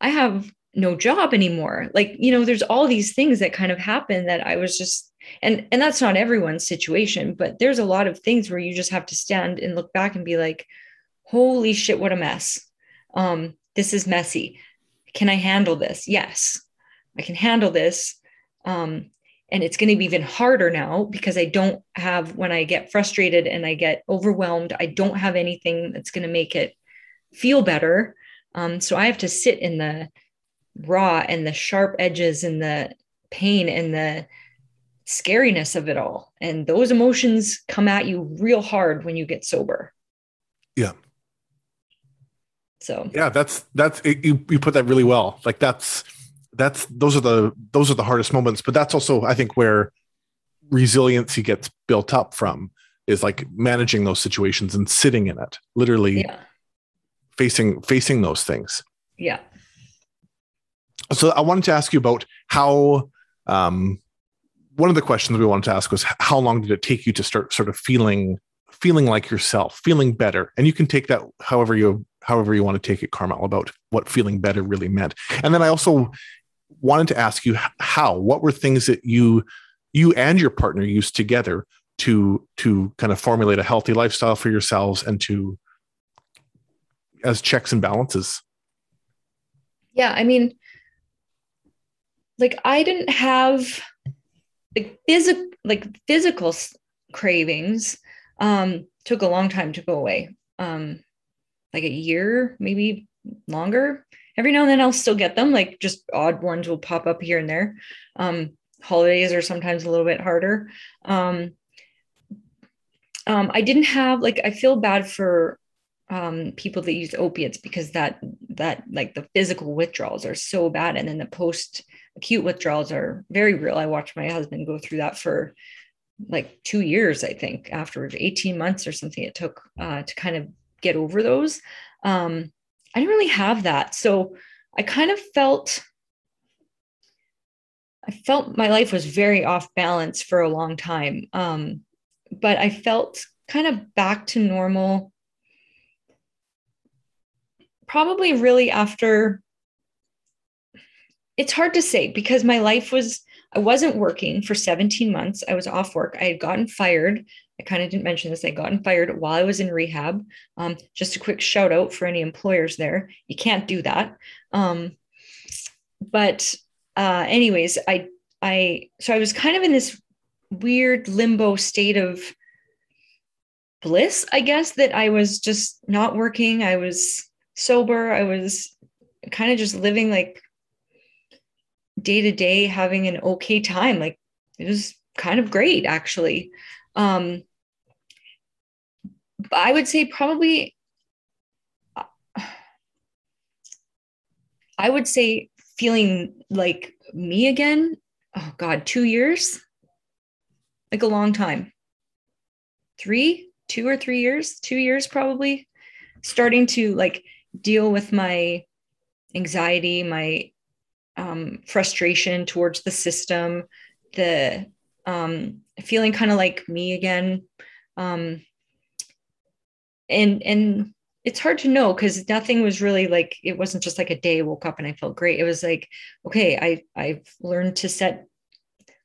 i have no job anymore. Like you know there's all these things that kind of happen that i was just and and that's not everyone's situation but there's a lot of things where you just have to stand and look back and be like holy shit what a mess. Um this is messy. Can i handle this? Yes i can handle this. Um and it's going to be even harder now because i don't have when i get frustrated and i get overwhelmed i don't have anything that's going to make it feel better. Um, so i have to sit in the raw and the sharp edges and the pain and the scariness of it all. And those emotions come at you real hard when you get sober. Yeah. So yeah, that's that's it, you you put that really well. Like that's that's those are the those are the hardest moments, but that's also I think where resiliency gets built up from is like managing those situations and sitting in it, literally yeah. facing facing those things. Yeah. So I wanted to ask you about how um, one of the questions we wanted to ask was how long did it take you to start sort of feeling feeling like yourself, feeling better? And you can take that however you however you want to take it, Carmel, about what feeling better really meant. And then I also wanted to ask you how what were things that you you and your partner used together to to kind of formulate a healthy lifestyle for yourselves and to as checks and balances yeah i mean like i didn't have like physical like physical cravings um took a long time to go away. Um like a year maybe longer. Every now and then i'll still get them like just odd ones will pop up here and there. Um holidays are sometimes a little bit harder. Um um i didn't have like i feel bad for um people that use opiates because that that like the physical withdrawals are so bad. And then the post acute withdrawals are very real. I watched my husband go through that for like two years, I think, after 18 months or something it took uh, to kind of get over those. Um, I didn't really have that. So I kind of felt I felt my life was very off balance for a long time. Um, but I felt kind of back to normal probably really after it's hard to say because my life was I wasn't working for 17 months. I was off work. I had gotten fired. I kind of didn't mention this. I gotten fired while I was in rehab. Um, just a quick shout out for any employers there. You can't do that. Um, but uh, anyways, I I so I was kind of in this weird limbo state of bliss, I guess, that I was just not working. I was sober. I was kind of just living like day to day having an okay time. Like it was kind of great, actually. Um, I would say probably, I would say feeling like me again. Oh God, two years, like a long time. Three, two or three years, two years probably, starting to like deal with my anxiety, my um, frustration towards the system, the um, feeling kind of like me again. Um, and and it's hard to know because nothing was really like it wasn't just like a day I woke up and I felt great. It was like, okay, I I've learned to set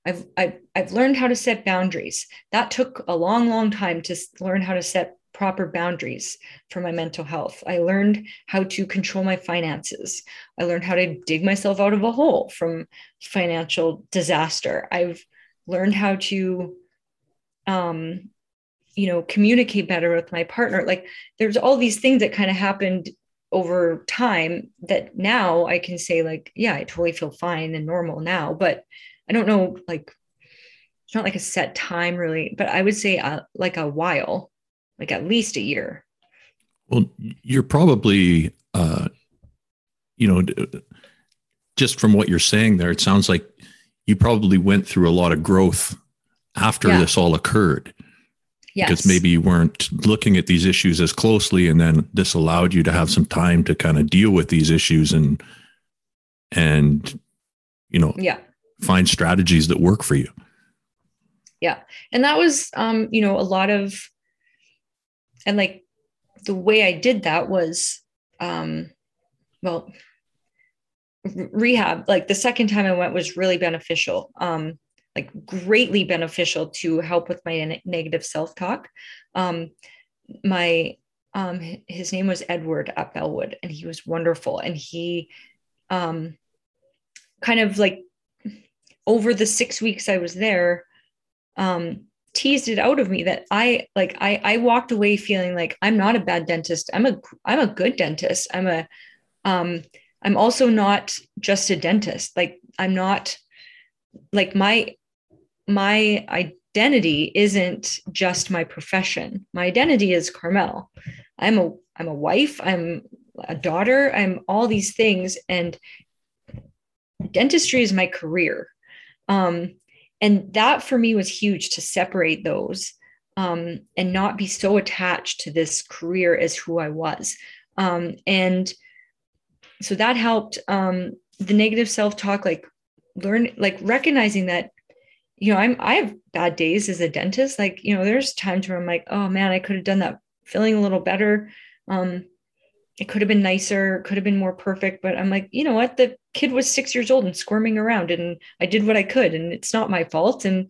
I've, I've, I've learned how to set boundaries. That took a long, long time to learn how to set proper boundaries for my mental health. I learned how to control my finances. I learned how to dig myself out of a hole from financial disaster. I've learned how to um you know communicate better with my partner like there's all these things that kind of happened over time that now i can say like yeah i totally feel fine and normal now but i don't know like it's not like a set time really but i would say uh, like a while like at least a year. Well you're probably uh you know just from what you're saying there it sounds like you probably went through a lot of growth after yeah. this all occurred. Yes. because maybe you weren't looking at these issues as closely and then this allowed you to have some time to kind of deal with these issues and and you know yeah. find strategies that work for you. Yeah. And that was um you know a lot of and like the way i did that was um well rehab like the second time i went was really beneficial um like greatly beneficial to help with my ne- negative self-talk. Um my um his name was edward at bellwood and he was wonderful. And he um kind of like over the six weeks i was there um teased it out of me that i like i i walked away feeling like i'm not a bad dentist i'm a i'm a good dentist i'm a um i'm also not just a dentist like i'm not like my my identity isn't just my profession. My identity is Carmel. I'm a I'm a wife, I'm a daughter, I'm all these things and dentistry is my career. Um, and that for me was huge to separate those um, and not be so attached to this career as who I was. Um, and so that helped um, the negative self-talk, like learn, like recognizing that you know, I'm I have bad days as a dentist. Like, you know, there's times where I'm like, oh man, I could have done that feeling a little better. Um, it could have been nicer, could have been more perfect, but I'm like, you know what? The kid was six years old and squirming around, and I did what I could, and it's not my fault. And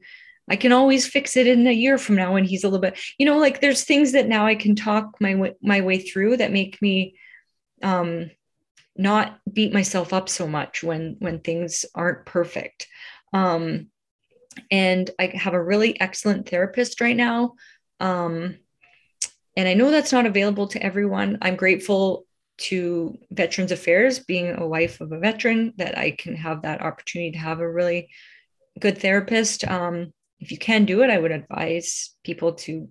I can always fix it in a year from now when he's a little bit, you know, like there's things that now I can talk my way, my way through that make me um, not beat myself up so much when when things aren't perfect. Um, and I have a really excellent therapist right now. Um, and I know that's not available to everyone. I'm grateful to Veterans Affairs, being a wife of a veteran, that I can have that opportunity to have a really good therapist. Um, if you can do it, I would advise people to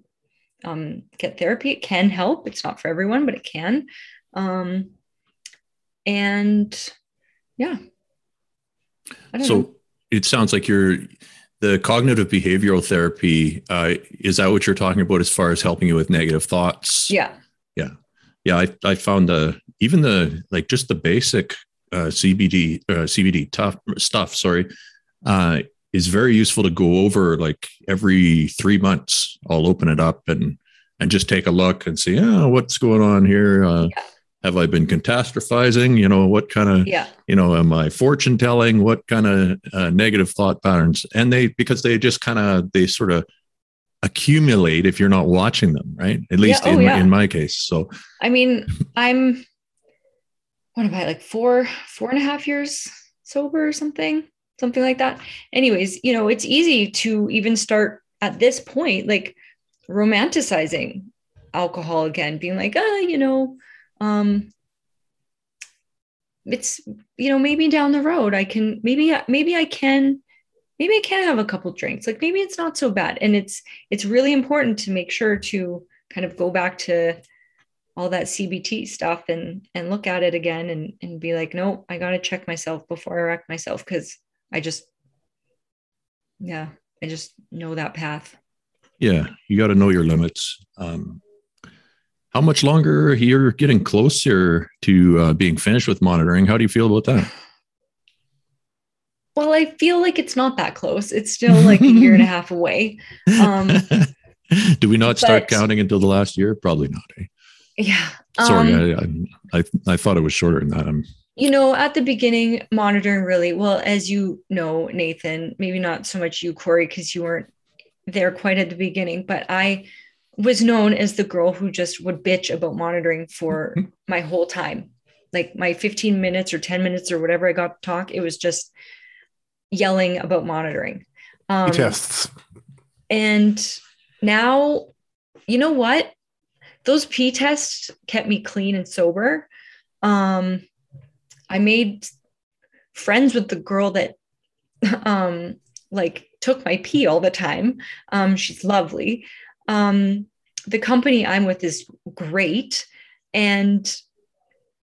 um, get therapy. It can help. It's not for everyone, but it can. Um, and yeah. So know. it sounds like you're the cognitive behavioral therapy uh, is that what you're talking about as far as helping you with negative thoughts yeah yeah yeah i, I found the even the like just the basic uh, cbd uh, cbd tough stuff sorry uh, is very useful to go over like every three months i'll open it up and and just take a look and see oh, what's going on here uh, yeah have I been catastrophizing? You know, what kind of, yeah. you know, am I fortune telling? What kind of uh, negative thought patterns? And they, because they just kind of, they sort of accumulate if you're not watching them, right? At least yeah. oh, in, yeah. in my case. So, I mean, I'm, what am I like four, four and a half years sober or something, something like that. Anyways, you know, it's easy to even start at this point, like romanticizing alcohol again, being like, ah, oh, you know, um it's you know maybe down the road i can maybe maybe i can maybe i can have a couple drinks like maybe it's not so bad and it's it's really important to make sure to kind of go back to all that cbt stuff and and look at it again and and be like no i got to check myself before i wreck myself because i just yeah i just know that path yeah you got to know your limits um how much longer you're getting closer to uh, being finished with monitoring? How do you feel about that? Well, I feel like it's not that close. It's still like a year and a half away. Um, do we not start but, counting until the last year? Probably not. Eh? Yeah. Sorry, um, I, I, I thought it was shorter than that. I'm you know, at the beginning, monitoring really well, as you know, Nathan, maybe not so much you, Corey, because you weren't there quite at the beginning, but I was known as the girl who just would bitch about monitoring for my whole time. Like my 15 minutes or 10 minutes or whatever I got to talk, it was just yelling about monitoring. Um, tests. And now, you know what? Those P tests kept me clean and sober. Um, I made friends with the girl that um, like took my pee all the time. Um, she's lovely. Um, the company I'm with is great. And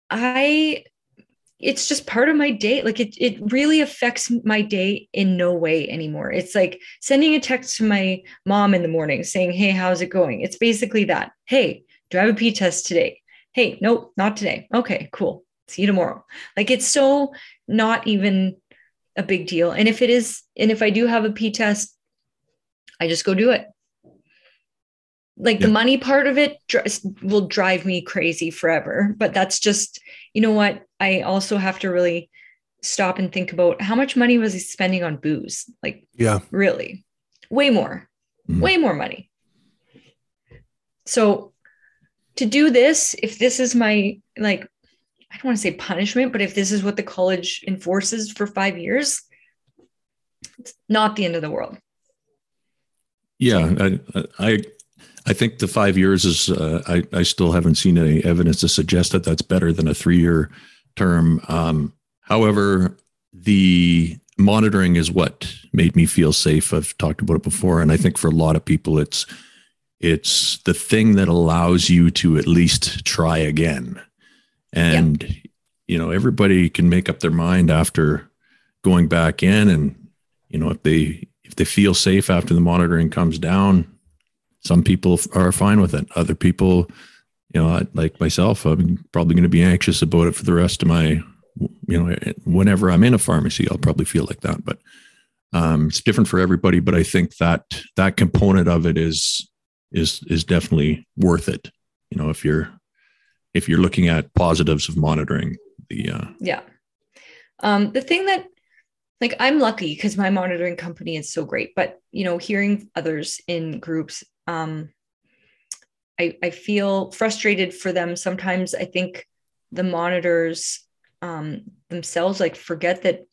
I it's just part of my day. Like it, it really affects my day in no way anymore. It's like sending a text to my mom in the morning saying, Hey, how's it going? It's basically that. Hey, do I have a P test today? Hey, nope, not today. Okay, cool. See you tomorrow. Like it's so not even a big deal. And if it is, and if I do have a P test, I just go do it like yeah. the money part of it will drive me crazy forever but that's just you know what? I also have to really stop and think about how much money was he spending on booze? Like yeah. really. Way more. Mm-hmm. way more money. So to do this if this is my like i don't want to say punishment but if this is what the college enforces for 5 years it's not the end of the world. Yeah i i I think the five years is, uh, I, I still haven't seen any evidence to suggest that that's better than a three year term. Um, however, the monitoring is what made me feel safe. I've talked about it before. And I think for a lot of people, it's, it's the thing that allows you to at least try again. And, yeah. you know, everybody can make up their mind after going back in and, you know, if they, if they feel safe after the monitoring comes down, some people are fine with it. Other people, you know, like myself, I'm probably going to be anxious about it for the rest of my, you know, whenever I'm in a pharmacy, I'll probably feel like that. But um, it's different for everybody. But I think that that component of it is is is definitely worth it. You know, if you're if you're looking at positives of monitoring the uh, yeah. Um, the thing that like I'm lucky because my monitoring company is so great, but you know, hearing others in groups um, I, I feel frustrated for them. Sometimes I think the monitors um, themselves like forget that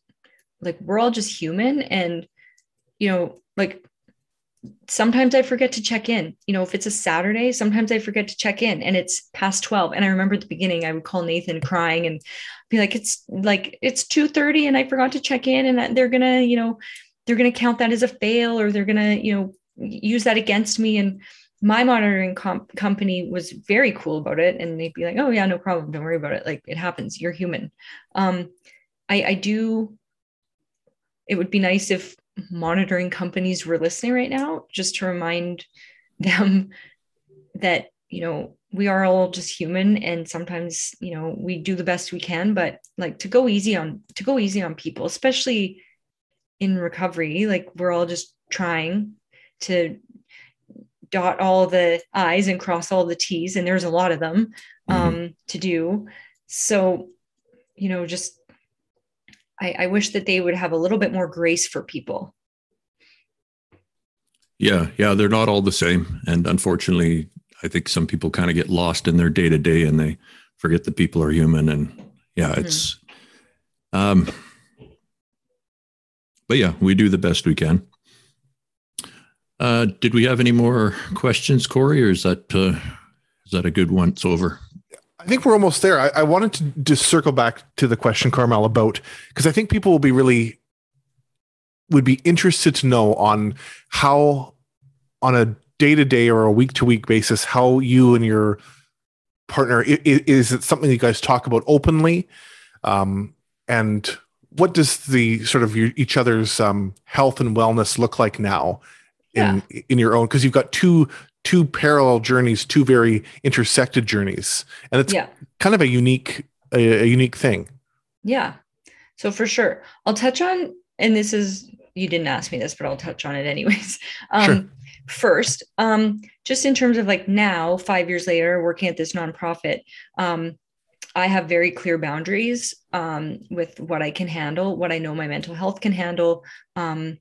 like we're all just human and you know like sometimes I forget to check in. You know, if it's a Saturday, sometimes I forget to check in and it's past 12. And I remember at the beginning, I would call Nathan crying and be like, it's like, it's 2.30 and I forgot to check in and they're going to, you know, they're going to count that as a fail or they're going to, you know, use that against me. And my monitoring comp- company was very cool about it. And they'd be like oh yeah no problem. Don't worry about it. Like it happens. You're human. Um i i do it would be nice if monitoring companies were listening right now just to remind them that you know we are all just human. And sometimes you know we do the best we can but like to go easy on to go easy on people especially in recovery like we're all just trying to dot all the i's and cross all the t's and there's a lot of them mm-hmm. um, mm-hmm. to do so you know just I, I wish that they would have a little bit more grace for people yeah yeah they're not all the same and unfortunately i think some people kind of get lost in their day to day and they forget that people are human and yeah mm-hmm. it's um but yeah we do the best we can uh, did we have any more questions, Corey, or is that uh, is that a good once over? I think we're almost there. I, I wanted to just circle back to the question, Carmel, about because I think people will be really would be interested to know on how on a day to day or a week to week basis how you and your partner is, is, it something you guys talk about openly um, and what does the sort of your, each other's um, health and wellness look like now in yeah. in your own because you've got two two parallel journeys, two very intersected journeys, and it's yeah. kind of a unique a, a unique thing. Yeah. So for sure, I'll touch on, and this is you didn't ask me this, but I'll touch on it anyways. Um, sure. First, um, just in terms of like now, five years later, working at this nonprofit, um, I have very clear boundaries um, with what I can handle, what I know my mental health can handle, um,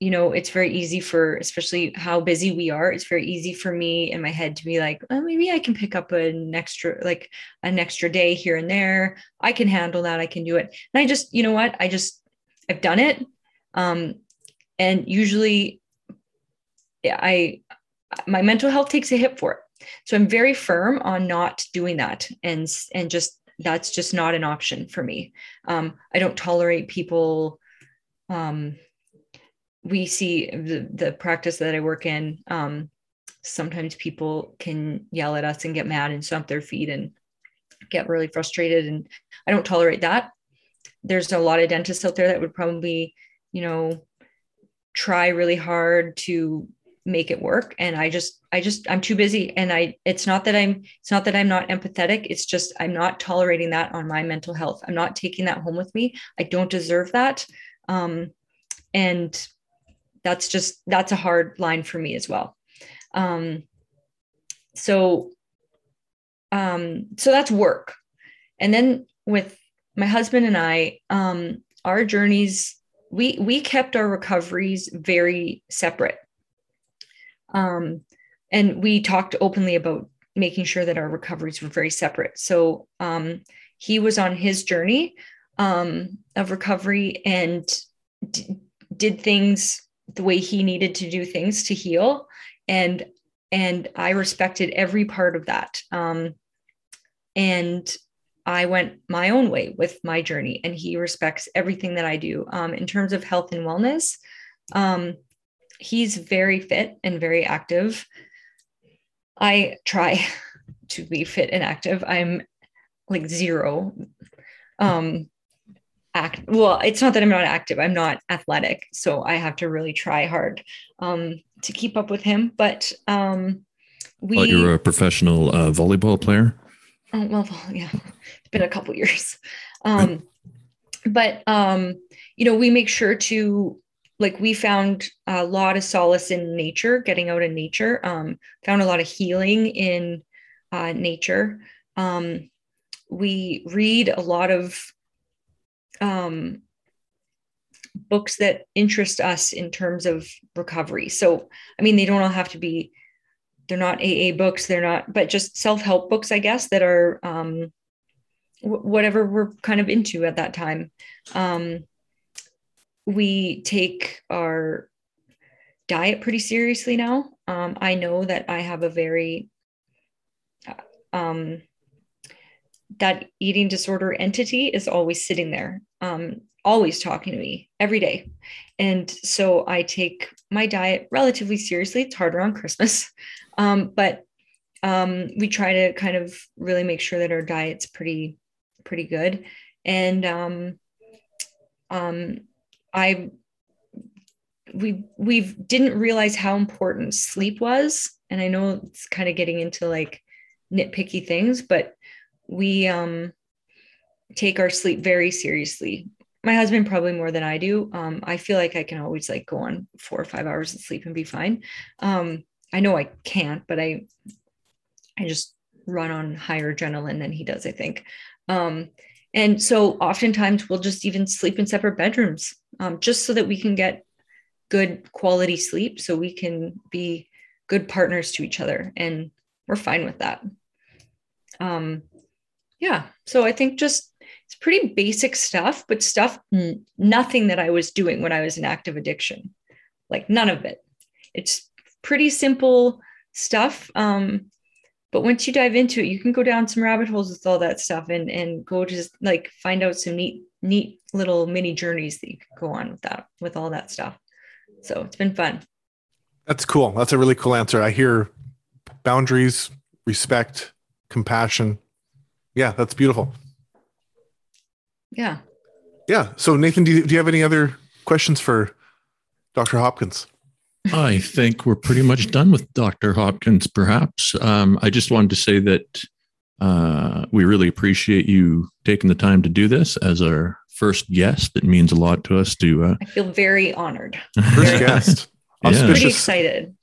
you know, it's very easy for, especially how busy we are. It's very easy for me in my head to be like, well, maybe I can pick up an extra, like an extra day here and there. I can handle that. I can do it. And I just, you know what? I just, I've done it. Um, and usually I my mental health takes a hit for it. So I'm very firm on not doing that and and just that's just not an option for me. Um, I don't tolerate people. Um, we see the, the practice that I work in. Um, sometimes people can yell at us and get mad and stomp their feet and get really frustrated. And I don't tolerate that. There's a lot of dentists out there that would probably, you know, try really hard to make it work and i just i just i'm too busy and i it's not that i'm it's not that i'm not empathetic it's just i'm not tolerating that on my mental health i'm not taking that home with me i don't deserve that um and that's just that's a hard line for me as well. Um so um so that's work. And then with my husband and i um our journeys we we kept our recoveries very separate. Um, and we talked openly about making sure that our recoveries were very separate. So um, he was on his journey um, of recovery and d- did things the way he needed to do things to heal, and and I respected every part of that. Um, and I went my own way with my journey, and he respects everything that I do. Um, in terms of health and wellness, um, he's very fit and very active. I try to be fit and active. I'm like zero. Um, act well, it's not that I'm not active, I'm not athletic. So I have to really try hard um to keep up with him. But um we well, you're a professional uh, volleyball player. Oh well, yeah, it's been a couple years. Um, but um, you know, we make sure to like we found a lot of solace in nature getting out in nature um, found a lot of healing in uh, nature um, we read a lot of um, books that interest us in terms of recovery so i mean they don't all have to be they're not aa books they're not but just self-help books i guess that are um, w- whatever we're kind of into at that time um, we take our diet pretty seriously now. Um, I know that I have a very um, that eating disorder entity is always sitting there, um, always talking to me every day. And so I take my diet relatively seriously. It's harder on Christmas, um, but um, we try to kind of really make sure that our diet's pretty, pretty good. And um, um, I we we didn't realize how important sleep was and i know it's kind of getting into like nitpicky things but we um take our sleep very seriously my husband probably more than i do um i feel like i can always like go on four or five hours of sleep and be fine um i know i can't but i i just run on higher adrenaline than he does i think um and so oftentimes we'll just even sleep in separate bedrooms um, just so that we can get good quality sleep so we can be good partners to each other. And we're fine with that. Um, yeah. So I think just it's pretty basic stuff, but stuff, nothing that I was doing when I was in active addiction, like none of it. It's pretty simple stuff. Um, but once you dive into it you can go down some rabbit holes with all that stuff and and go just like find out some neat neat little mini journeys that you can go on with that with all that stuff so it's been fun that's cool that's a really cool answer i hear boundaries respect compassion yeah that's beautiful yeah yeah so nathan do you, do you have any other questions for dr hopkins I think we're pretty much done with Dr. Hopkins, perhaps. Um, I just wanted to say that uh, we really appreciate you taking the time to do this as our first guest. It means a lot to us to. Uh, I feel very honored. First guest. I'm yeah. Pretty excited.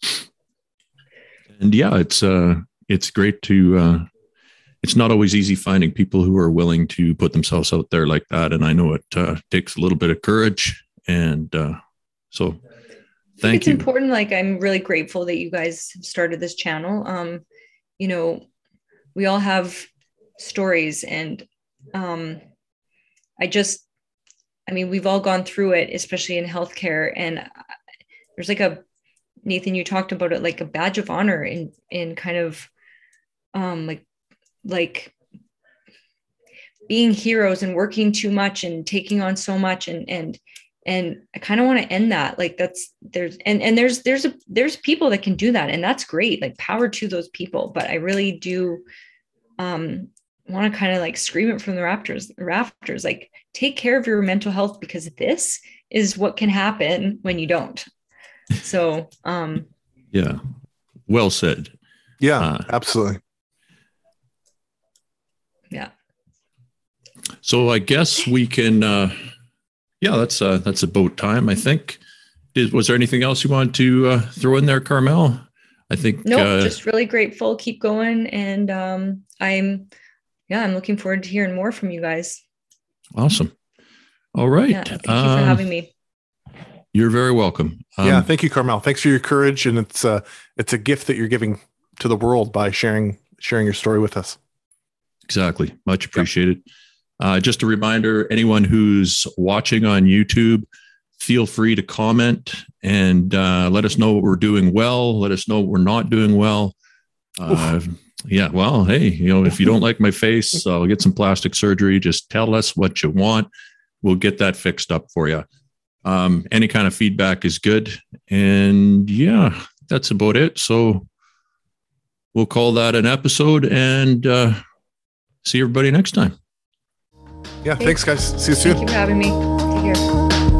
And yeah, it's uh, it's great to. Uh, it's not always easy finding people who are willing to put themselves out there like that, and I know it uh, takes a little bit of courage, and uh, so Thank it's you. It's important. Like I'm really grateful that you guys started this channel. Um, you know, we all have stories and um I just I mean, we've all gone through it, especially in healthcare. And there's like a Nathan, you talked about it like a badge of honor in in kind of um like like being heroes and working too much and taking on so much and and and I kind of want to end that like that's there's and and there's there's a there's people that can do that and that's great like power to those people but I really do um want to kind of like scream it from the rafters rafters like take care of your mental health because this is what can happen when you don't. So um yeah. Well said. Yeah uh, absolutely yeah so i guess we can uh yeah that's uh that's about time i think Did, was there anything else you wanted to uh, throw in there carmel i think no nope, uh, just really grateful keep going and um i'm yeah i'm looking forward to hearing more from you guys awesome all right yeah, thank you um, for having me you're very welcome. Um, yeah, thank you, Carmel. Thanks for your courage, and it's a it's a gift that you're giving to the world by sharing sharing your story with us. Exactly, much appreciated. Uh, just a reminder: anyone who's watching on YouTube, feel free to comment and uh, let us know what we're doing well. Let us know what we're not doing well. Uh, yeah, well, hey, you know, if you don't like my face, I'll get some plastic surgery. Just tell us what you want. We'll get that fixed up for you. Um, any kind of feedback is good. And yeah, that's about it. So we'll call that an episode and uh, see everybody next time. Yeah, thanks, guys. See you soon. Thank you for having me. Take care.